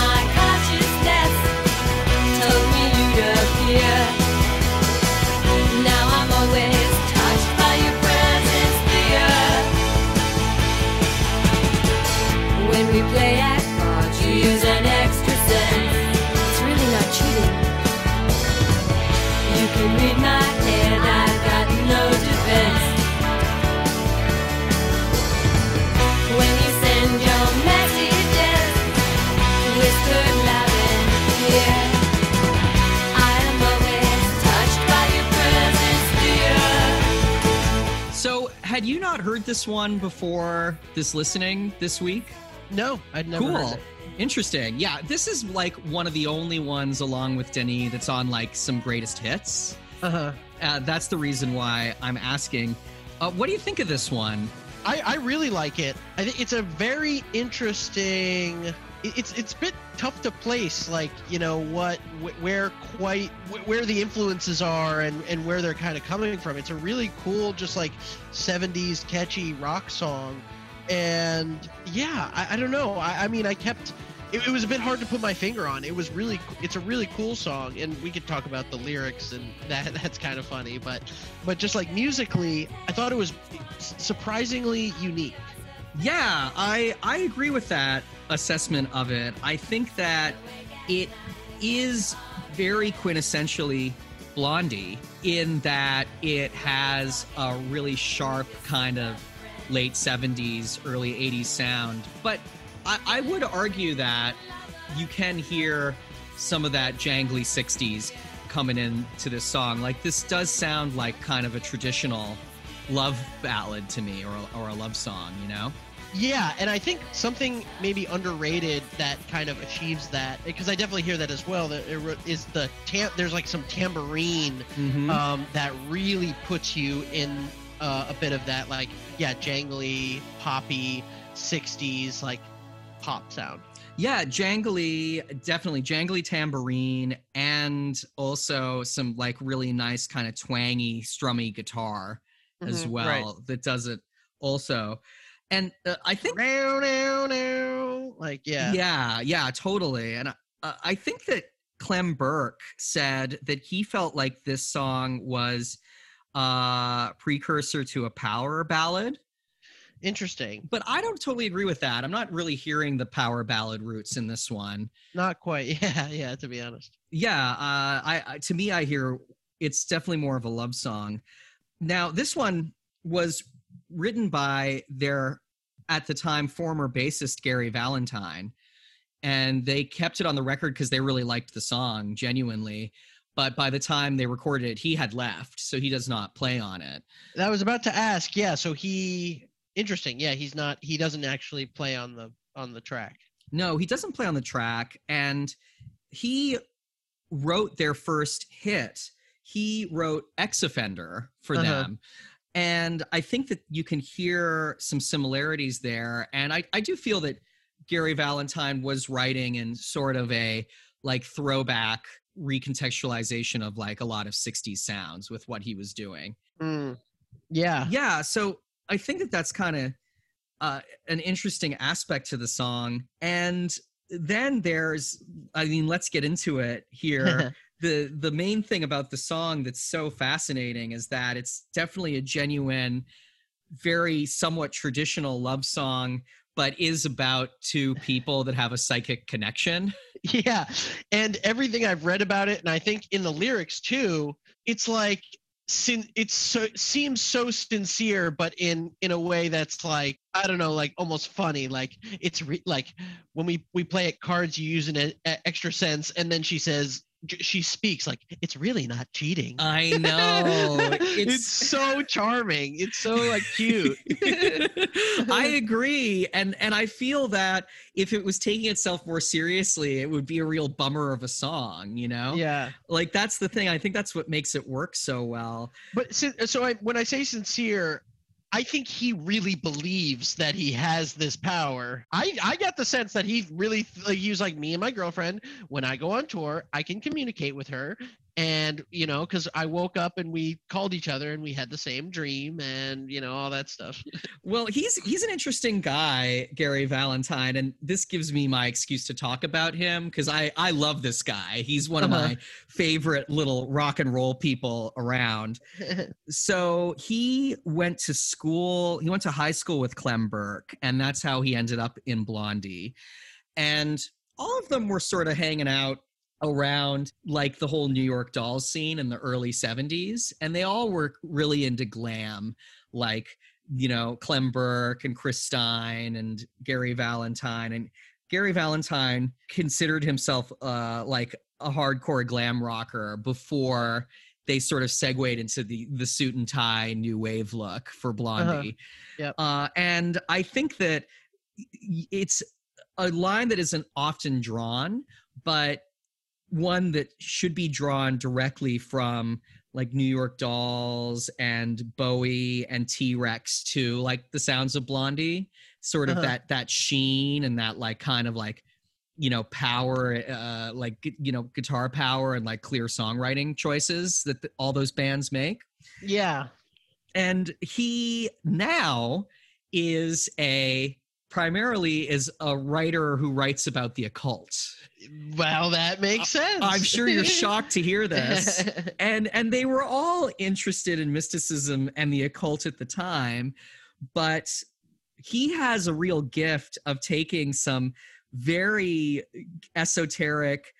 B: this one before this listening this week?
C: No, I'd never
B: cool.
C: heard it.
B: Interesting. Yeah, this is like one of the only ones along with Denis, that's on like some greatest hits.
C: Uh-huh.
B: Uh, that's the reason why I'm asking. Uh, what do you think of this one?
C: I, I really like it. I think it's a very interesting. It- It's it's a bit tough to place, like you know what, where quite where the influences are and and where they're kind of coming from. It's a really cool, just like '70s catchy rock song, and yeah, I, I don't know. I, I mean, I kept. It, it was a bit hard to put my finger on. It was really, it's a really cool song, and we could talk about the lyrics, and that that's kind of funny. But, but just like musically, I thought it was surprisingly unique.
B: Yeah, I I agree with that assessment of it. I think that it is very quintessentially Blondie in that it has a really sharp kind of late 70s early 80s sound, but I, I would argue that you can hear some of that jangly 60s coming into this song. Like, this does sound like kind of a traditional love ballad to me or, or a love song, you know?
C: Yeah, and I think something maybe underrated that kind of achieves that because I definitely hear that as well. That it re- is the tam- there's like some tambourine
B: Mhm.
C: um, that really puts you in uh, a bit of that like yeah jangly poppy 60s like pop sound.
B: Yeah, jangly, definitely jangly tambourine, and also some like really nice kind of twangy, strummy guitar as
C: Mhm,
B: well
C: right.
B: that does it also. And uh, I think.
C: Like yeah.
B: yeah, yeah, totally. And uh, I think that Clem Burke said that he felt like this song was a precursor to a power ballad.
C: Interesting.
B: But I don't totally agree with that. I'm not really hearing the power ballad roots in this one.
C: Not quite. Yeah, yeah. To be honest.
B: yeah uh I, I to me i hear it's definitely more of a love song now this one was written by their at the time former bassist gary valentine and they kept it on the record because they really liked the song genuinely but by the time they recorded it he had left so he does not play on it
C: I was about to ask. Yeah. So he interesting. Yeah. He's not. He doesn't actually play on the on the track.
B: No, he doesn't play on the track, and he wrote their first hit. He wrote X Offender for
C: Uh-huh.
B: them. And I think that you can hear some similarities there. And I, I do feel that Gary Valentine was writing in sort of a like throwback recontextualization of like a lot of 60s sounds with what he was doing
C: Mm. Yeah.
B: yeah so i think that that's kind of uh, an interesting aspect to the song and then there's i mean let's get into it here the the main thing about the song that's so fascinating is that it's definitely a genuine very somewhat traditional love song but is about two people that have a psychic connection
C: Yeah. And everything I've read about it, and I think in the lyrics too, it's like sin it's so seems so sincere, but in in a way that's like I don't know, like almost funny. Like it's re- like when we we play at cards, you use an extra sense, and then she says she speaks like it's really not cheating.
B: i know
C: it's, so charming. It's so like cute.
B: I agree, and and I feel that if it was taking itself more seriously, it would be a real bummer of a song. You know,
C: yeah.
B: like that's the thing. I think that's what makes it work so well.
C: But sin- so I, when I say sincere, I think he really believes that he has this power. I I got the sense that he really he was like me and my girlfriend. When I go on tour, I can communicate with her, and you know, because I woke up and we called each other and we had the same dream and you know all that stuff.
B: Well, he's he's an interesting guy, Gary Valentine, and this gives me my excuse to talk about him because I I love this guy. He's one of
C: Uh-huh.
B: my favorite little rock and roll people around. so he went to school he went to high school with clem burke and that's how he ended up in blondie and all of them were sort of hanging out around like the whole new york dolls scene in the early 70s and they all were really into glam like you know clem burke and chris stein and gary valentine and gary valentine considered himself uh like a hardcore glam rocker before they sort of segued into the the suit and tie new wave look for Blondie.
C: Yep.
B: Uh, and I think that it's a line that isn't often drawn, but one that should be drawn directly from like New York Dolls and Bowie and T Rex to like the sounds of Blondie, sort of
C: Uh-huh.
B: that that sheen and that like kind of like you know power uh like you know guitar power and like clear songwriting choices that th- all those bands make
C: yeah.
B: and he now is a primarily is a writer who writes about the occult
C: Well, that makes sense.
B: i'm sure you're shocked to hear this and and they were all interested in mysticism and the occult at the time but he has a real gift of taking some very esoteric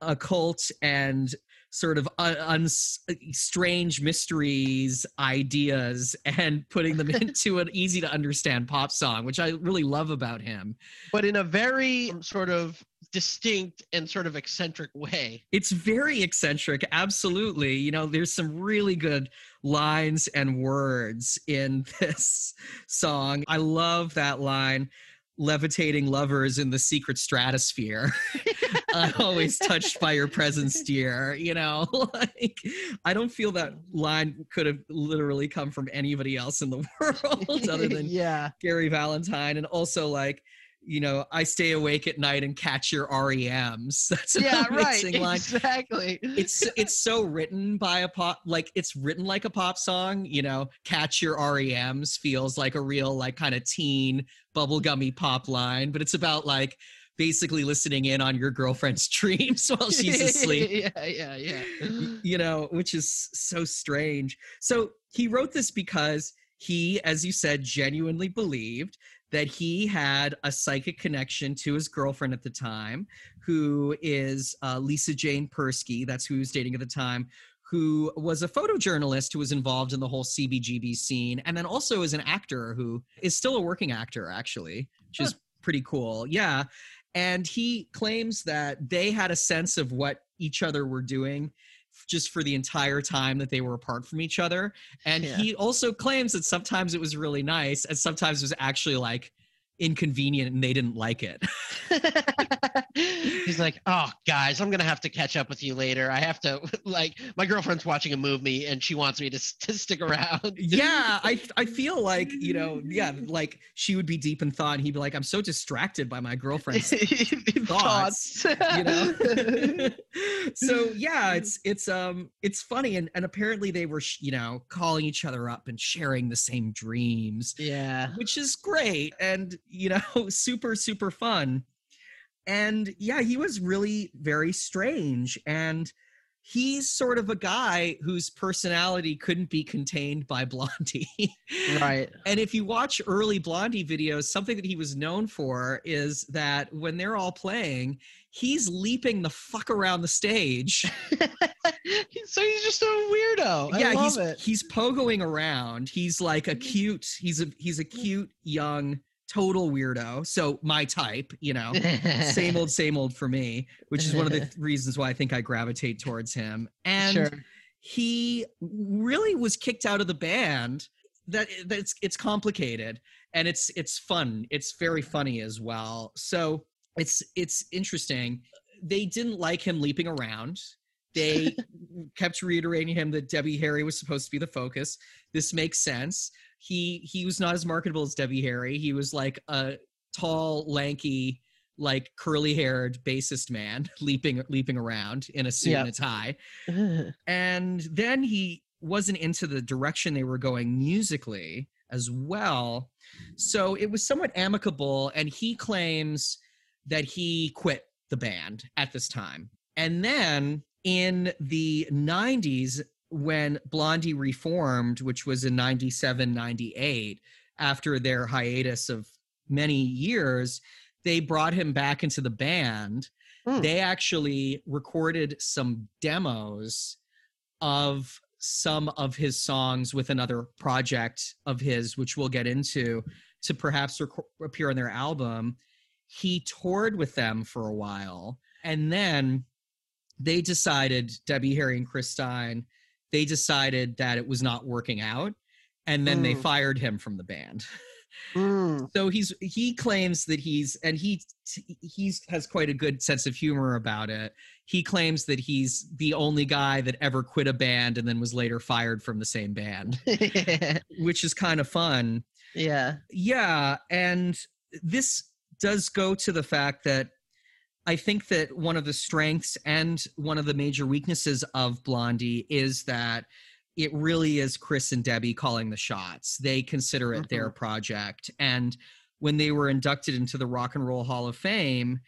B: occult and sort of un- uns- strange mysteries ideas and putting them into an easy to understand pop song which i really love about him.
C: But in a very um, sort of distinct and sort of eccentric way.
B: it's very eccentric absolutely. You know there's some really good lines and words in this song. I love that line levitating lovers in the secret stratosphere i'm always touched by your presence dear you know like i don't feel that line could have literally come from anybody else in the world other than
C: yeah.
B: Gary Valentine, and also like, you know, I stay awake at night and catch your REMs. That's an
C: Yeah, right.
B: line.
C: Exactly.
B: It's it's so written by a pop like it's written like a pop song. You know, catch your REMs feels like a real like kind of teen bubblegummy pop line, but it's about like basically listening in on your girlfriend's dreams while she's asleep
C: yeah, yeah, yeah.
B: you know, which is so strange. So he wrote this because he, as you said, genuinely believed that he had a psychic connection to his girlfriend at the time, who is uh, Lisa Jane Persky. That's who he was dating at the time. Who was a photojournalist who was involved in the whole CBGB scene, and then also is an actor who is still a working actor, actually, which is pretty cool. Yeah. And he claims that they had a sense of what each other were doing just for the entire time that they were apart from each other. And
C: Yeah.
B: he also claims that sometimes it was really nice and sometimes it was actually like inconvenient and they didn't like it.
C: He's like, oh, guys, I'm gonna have to catch up with you later. I have to, like, my girlfriend's watching a movie and she wants me to, to stick around.
B: yeah, I I feel like, you know, yeah, like she would be deep in thought and he'd be like, I'm so distracted by my girlfriend's
C: Thoughts.
B: you know so yeah it's it's um it's funny and and apparently they were you know calling each other up and sharing the same dreams
C: yeah.
B: which is great and you know super super fun and yeah he was really very strange and he's sort of a guy whose personality couldn't be contained by blondie
C: Right.
B: and if you watch early Blondie videos, something that he was known for is that when they're all playing, he's leaping the fuck around the stage.
C: so he's just a weirdo. I
B: yeah,
C: love
B: he's
C: it.
B: he's pogoing around. He's like a mm-hmm. cute. He's a he's a cute young total weirdo. So my type, you know. Same old, same old for me, which is one of the reasons why I think I gravitate towards him. And
C: sure.
B: he really was kicked out of the band that eh, that's it's complicated and it's it's fun it's very funny as well so it's it's interesting they didn't like him leaping around they kept reiterating him that debbie harry was supposed to be the focus this makes sense he he was not as marketable as debbie harry. He was like a tall lanky like curly haired bassist man leaping leaping around in a suit
C: Yep.
B: and a tie. And then he wasn't into the direction they were going musically as well. So it was somewhat amicable and he claims that he quit the band at this time. And then in the 90s when blondie reformed which was in 97 98 after their hiatus of many years they brought him back into the band
C: Hmm.
B: they actually recorded some demos of some of his songs with another project of his which we'll get into to perhaps rec- appear on their album he toured with them for a while and then they decided debbie harry and chris stein they decided that it was not working out and then they
C: Mm.
B: fired him from the band
C: Mm.
B: so he's he claims that he's and he he's has quite a good sense of humor about it he claims that he's the only guy that ever quit a band and then was later fired from the same band which is kind of fun
C: yeah.
B: yeah and this does go to the fact that i think that one of the strengths and one of the major weaknesses of blondie is that it really is chris and debbie calling the shots. They consider it their mm-hmm. project. And when they were inducted into the rock and roll hall of fame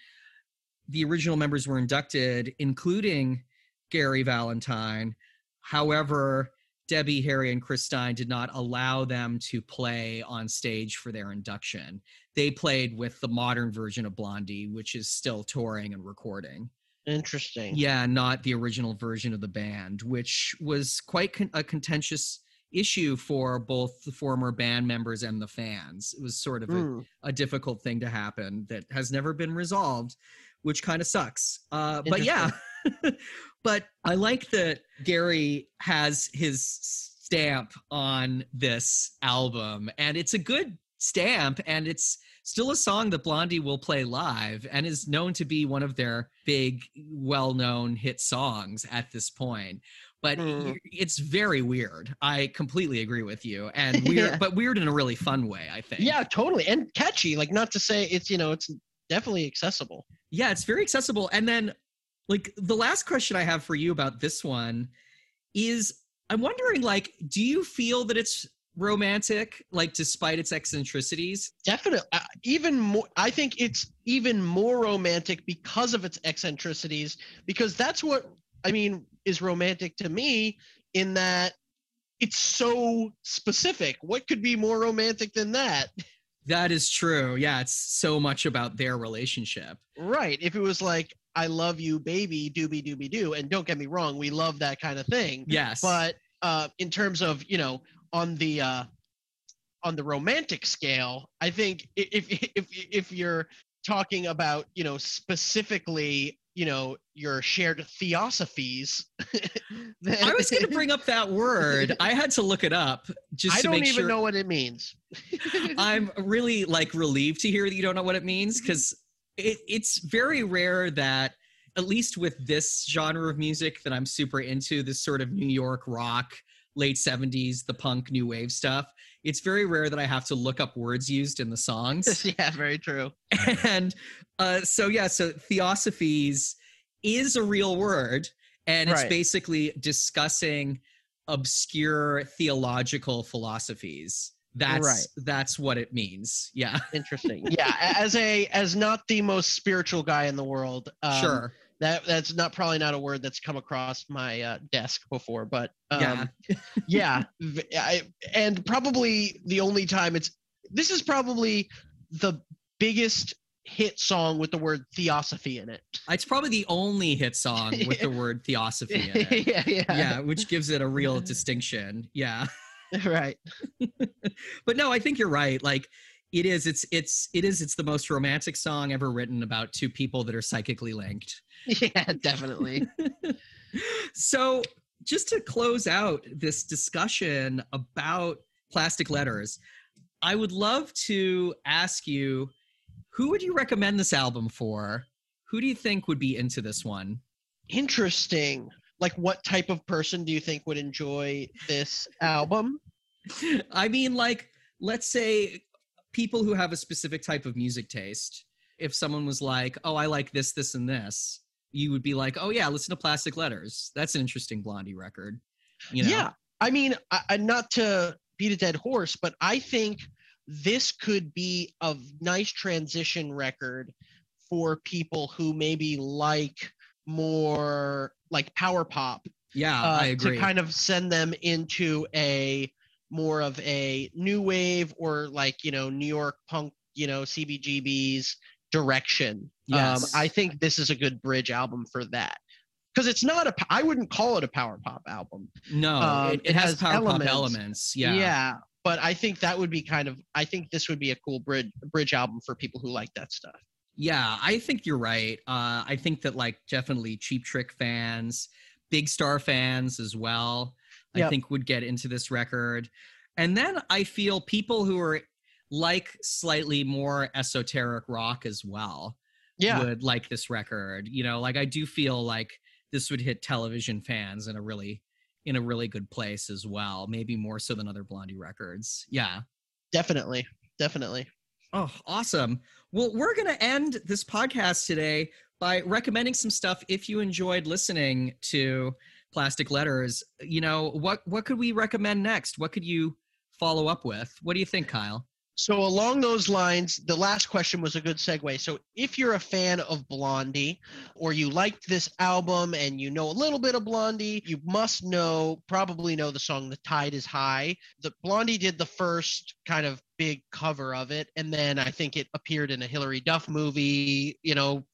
B: the original members were inducted including gary valentine. However Debbie, Harry, and Chris Stein did not allow them to play on stage for their induction. They played with the modern version of Blondie, which is still touring and recording.
C: Interesting.
B: Yeah, not the original version of the band, which was quite con- a contentious issue for both the former band members and the fans. It was sort of a,
C: Mm.
B: a difficult thing to happen that has never been resolved, which kind of sucks. Uh, but yeah, but I like that Gary has his stamp on this album, and it's a good stamp, and it's still a song that Blondie will play live and is known to be one of their big, well known hit songs at this point. But
C: Mm.
B: it's very weird. I completely agree with you. And weird,
C: Yeah.
B: but weird in a really fun way, I think.
C: Yeah, totally. And catchy. Like not to say it's, you know, it's definitely accessible.
B: Yeah, it's very accessible. And then, like, the last question I have for you about this one is I'm wondering, like, do you feel that it's romantic, like, despite its eccentricities?
C: Definitely. Uh, even more I think it's even more romantic because of its eccentricities because that's what I mean is romantic to me in that it's so specific. What could be more romantic than that?
B: That is true. Yeah, it's so much about their relationship.
C: Right. If it was like I love you baby doobie doobie doo and don't get me wrong, we love that kind of thing.
B: Yes.
C: but uh, in terms of you know on the uh, on the romantic scale, I think if if if you're talking about you know specifically you know your shared theosophies, then
B: I was going to bring up that word. I had to look it up just
C: I don't even
B: sure.
C: know what it means.
B: I'm really like relieved to hear that you don't know what it means mm-hmm. because it, it's very rare that, at least with this genre of music that I'm super into, this sort of New York rock, late 70s, the punk new wave stuff, it's very rare that I have to look up words used in the songs.
C: yeah, very true.
B: and uh, so, yeah, so theosophies is a real word, and it's basically discussing obscure theological philosophies. That's
C: Right.
B: that's what it means. Yeah,
C: Interesting. yeah, as a as not the most spiritual guy in the world, um,
B: sure.
C: That that's not probably not a word that's come across my uh, desk before, but um,
B: Yeah.
C: yeah, I, and probably the only time it's this is probably the biggest hit song with the word theosophy in it.
B: It's probably the only hit song with the word theosophy in it.
C: yeah, yeah,
B: Yeah, which gives it a real distinction. Yeah.
C: right.
B: But no, I think you're right. Like it is it's it's it is it's the most romantic song ever written about two people that are psychically linked.
C: Yeah, definitely.
B: so just to close out this discussion about plastic letters i would love to ask you who would you recommend this album for who do you think would be into this one
C: Interesting. Like, what type of person do you think would enjoy this album?
B: i mean like let's say people who have a specific type of music taste if someone was like oh i like this this and this you would be like oh yeah listen to plastic letters. That's an interesting blondie record you know?
C: Yeah, I mean, I, not to beat a dead horse, but I think this could be a nice transition record for people who maybe like more like power pop
B: yeah
C: uh,
B: i agree.
C: to kind of send them into a more of a new wave or like you know New York punk, you know CBGB's direction.
B: Yes.
C: Um, I think this is a good bridge album for that because it's not a I wouldn't call it a power pop album.
B: No,
C: Um,
B: it,
C: it
B: it has,
C: has
B: power
C: elements.
B: pop elements. Yeah.
C: yeah, but I think that would be kind of. I think this would be a cool bridge bridge album for people who like that stuff.
B: Yeah, I think you're right. Uh, I think that like definitely Cheap Trick fans, Big Star fans as well, I
C: Yep.
B: think would get into this record. And then I feel people who are like slightly more esoteric rock as well
C: Yeah,
B: would like this record. You know, like I do feel like this would hit television fans in a really in a really good place as well, maybe more so than other Blondie records. Yeah.
C: definitely, definitely.
B: Oh, awesome. Well, we're going to end this podcast today by recommending some stuff if you enjoyed listening to Plastic Letters. You know, what what could we recommend next? What could you follow up with? What do you think, Kyle?
C: So along those lines, the last question was a good segue. So if you're a fan of Blondie or you liked this album and you know a little bit of Blondie, you must know probably know the song The Tide is High. The Blondie did the first kind of big cover of it and then I think it appeared in a Hilary Duff movie, you know,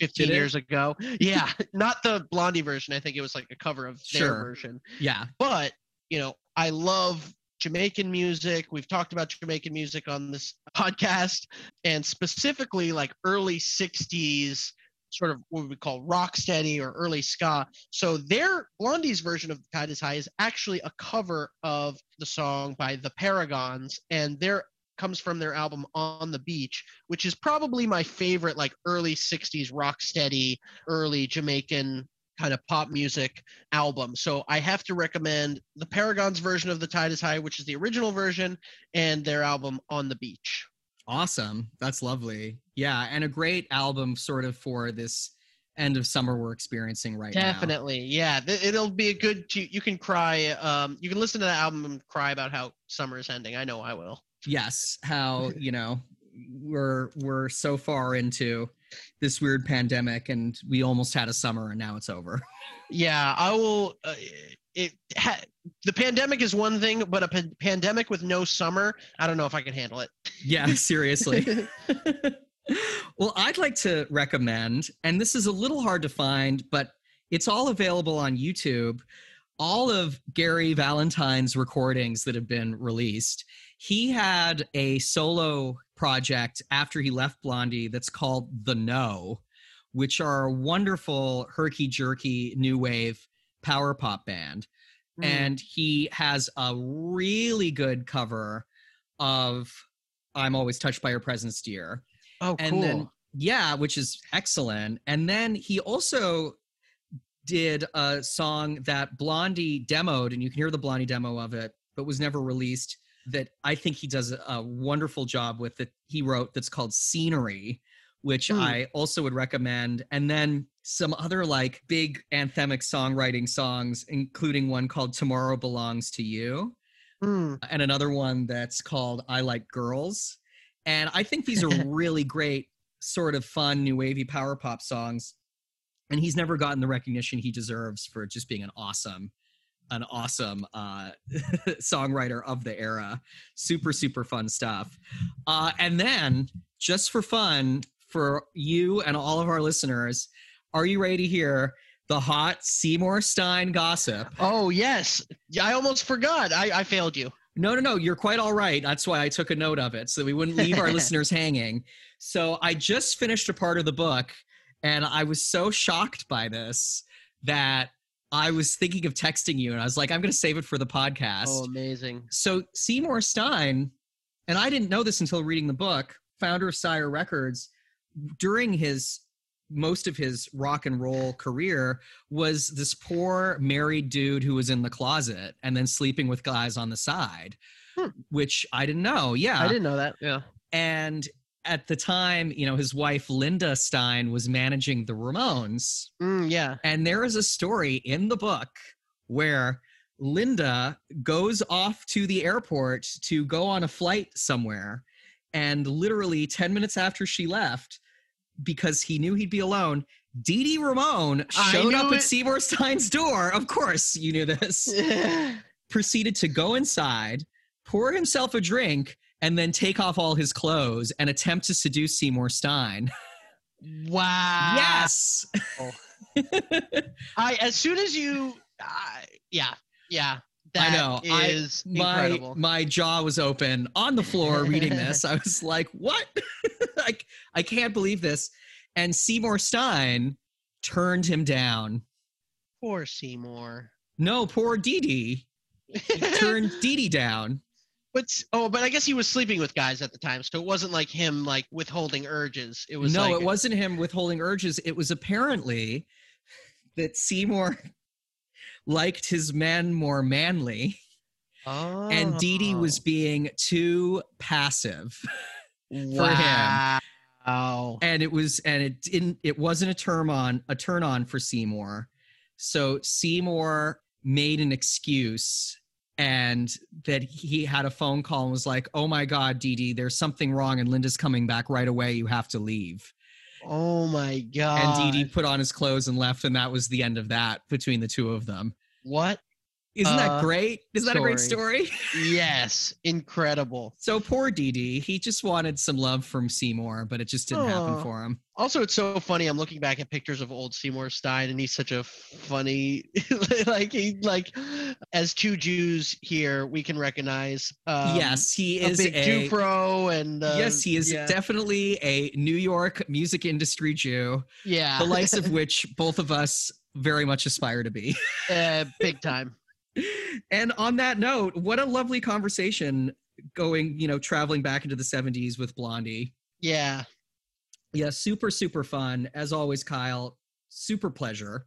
C: 15
B: Did it?
C: years ago. Yeah, not the Blondie version. I think it was like a cover of their version.
B: Yeah.
C: But, you know, I love Jamaican music. We've talked about Jamaican music on this podcast and specifically like early 60s sort of what we call rocksteady or early ska. So their Blondie's version of The Tide is High is actually a cover of the song by the Paragons and their comes from their album On the Beach, which is probably my favorite like early 60s rock steady, early Jamaican kind of pop music album. So I have to recommend the Paragons version of The Tide is High, which is the original version, and their album On the Beach.
B: Awesome. That's lovely. Yeah, and a great album sort of for this end of summer we're experiencing right now.
C: Definitely. Yeah. th- It'll be a good you, you can cry um you can listen to that album and cry about how summer is ending. I know I will.
B: Yes, how, you know, we're we're so far into this weird pandemic and we almost had a summer and now it's over.
C: Yeah, I will uh, it ha- the pandemic is one thing, but a pan- pandemic with no summer, I don't know if I can handle it.
B: Yeah, seriously. well, I'd like to recommend, and this is a little hard to find, but it's all available on YouTube. All of Gary Valentine's recordings that have been released. He had a solo project after he left Blondie that's called The Know, which are a wonderful herky jerky new wave power pop band
C: Hmm.
B: and he has a really good cover of I'm always touched by your presence, dear.
C: oh, cool.
B: And then yeah, which is excellent. And then he also did a song that Blondie demoed, and you can hear the Blondie demo of it, but was never released. That I think he does a, wonderful job with that he wrote that's called Scenery, which
C: Hmm.
B: I also would recommend. And then some other like big anthemic songwriting songs, including one called Tomorrow Belongs to You
C: Hmm.
B: and another one that's called I Like Girls. And I think these are really great, sort of fun, new wavy power pop songs. And he's never gotten the recognition he deserves for just being an awesome, an awesome uh, songwriter of the era. Super, super fun stuff. Uh, and then, just for fun, for you and all of our listeners, are you ready to hear the hot Seymour Stein gossip?
C: Oh yes, I almost forgot. I, I failed you.
B: No, no, no. You're quite all right. That's why I took a note of it so we wouldn't leave our listeners hanging. So I just finished a part of the book and I was so shocked by this that I was thinking of texting you and I was like, I'm going to save it for the podcast.
C: Oh, amazing.
B: So Seymour Stein, and I didn't know this until reading the book, founder of Sire Records, during his most of his rock and roll career was this poor married dude who was in the closet and then sleeping with guys on the side,
C: Hmm.
B: which I didn't know. Yeah.
C: I didn't know that. Yeah.
B: And at the time, you know, his wife Linda Stein was managing the Ramones.
C: Mm, yeah.
B: And there is a story in the book where Linda goes off to the airport to go on a flight somewhere. And literally 10 minutes after she left, because he knew he'd be alone, Dee Dee Ramone showed up
C: knew
B: at. Seymour Stein's door. Of course, you knew this. Proceeded to go inside, pour himself a drink, and then take off all his clothes and attempt to seduce Seymour Stein.
C: wow.
B: yes.
C: I as soon as you, uh, yeah, yeah.
B: I
C: That
B: know. I-
C: is
B: my
C: incredible.
B: my jaw was open on the floor reading this. I was like, "What? like, I can't believe this." And Seymour Stein turned him down.
C: Poor Seymour.
B: No, poor Dee Dee turned Dee Dee down.
C: But oh, but I guess he was sleeping with guys at the time, so it wasn't like him like withholding urges. It was
B: no,
C: like,
B: it wasn't him withholding urges. It was apparently that Seymour liked his men more manly,
C: Oh,
B: and Dee Dee was oh. being too passive. For him.
C: Wow.
B: and it was and it didn't it wasn't a term on a turn on for Seymour. So Seymour made an excuse and that he had a phone call and was like, "Oh my god, Dee Dee, there's something wrong and Linda's coming back right away. You have to leave."
C: Oh my god.
B: And Dee Dee put on his clothes and left and that was the end of that between the two of them.
C: What
B: Isn't that
C: uh,
B: great? Isn't that a great story?
C: yes, incredible.
B: So poor Dee Dee, he just wanted some love from Seymour, but it just didn't happen for him.
C: Also, it's so funny. I'm looking back at pictures of old Seymour Stein, and he's such a funny, like he like, as two Jews here, we can recognize. Um,
B: yes, he
C: a
B: is
C: big
B: a
C: Jew pro, and uh,
B: yes, he is
C: yeah,
B: definitely a New York music industry Jew,
C: yeah,
B: the likes of which both of us very much aspire to be.
C: uh, big time.
B: And on that note, what a lovely conversation going, you know, traveling back into the 70s with Blondie.
C: Yeah,
B: Yeah, super, super fun. As always, Kyle, super pleasure.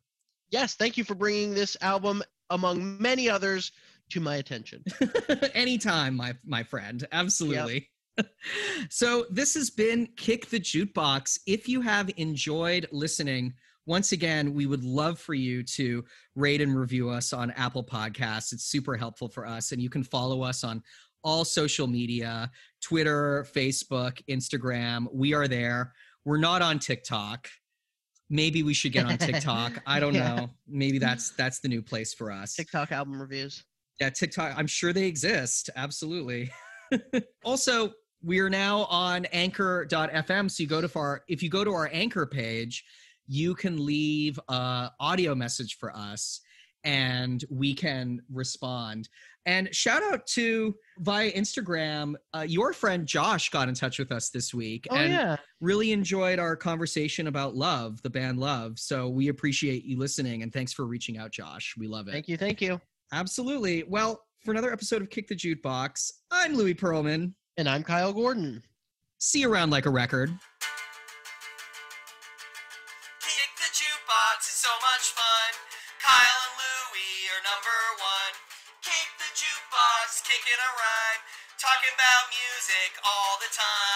C: yes. Thank you for bringing this album, among many others, to my attention.
B: Anytime, my my friend. Absolutely. so this has been Kick the Jukebox. If you have enjoyed listening, once again, we would love for you to rate and review us on Apple Podcasts. It's super helpful for us. And you can follow us on all social media Twitter, Facebook, Instagram. We are there. We're not on TikTok. Maybe we should get on TikTok. I don't
C: Yeah.
B: know. Maybe that's that's the new place for us.
C: TikTok album reviews.
B: Yeah, TikTok. I'm sure they exist. Absolutely. also, we are now on anchor.fm. So you go to our if you go to our anchor page, you can leave a audio message for us and we can respond. And shout out to via Instagram, uh, your friend Josh got in touch with us this week
C: Oh
B: and
C: yeah,
B: really enjoyed our conversation about Love, the band Love. So we appreciate you listening and thanks for reaching out, Josh. We love it.
C: thank you, thank you.
B: Absolutely. Well, for another episode of Kick the Jukebox, I'm Louis Pearlman.
C: And I'm Kyle Gordon.
B: See you around like a record.
A: All the time.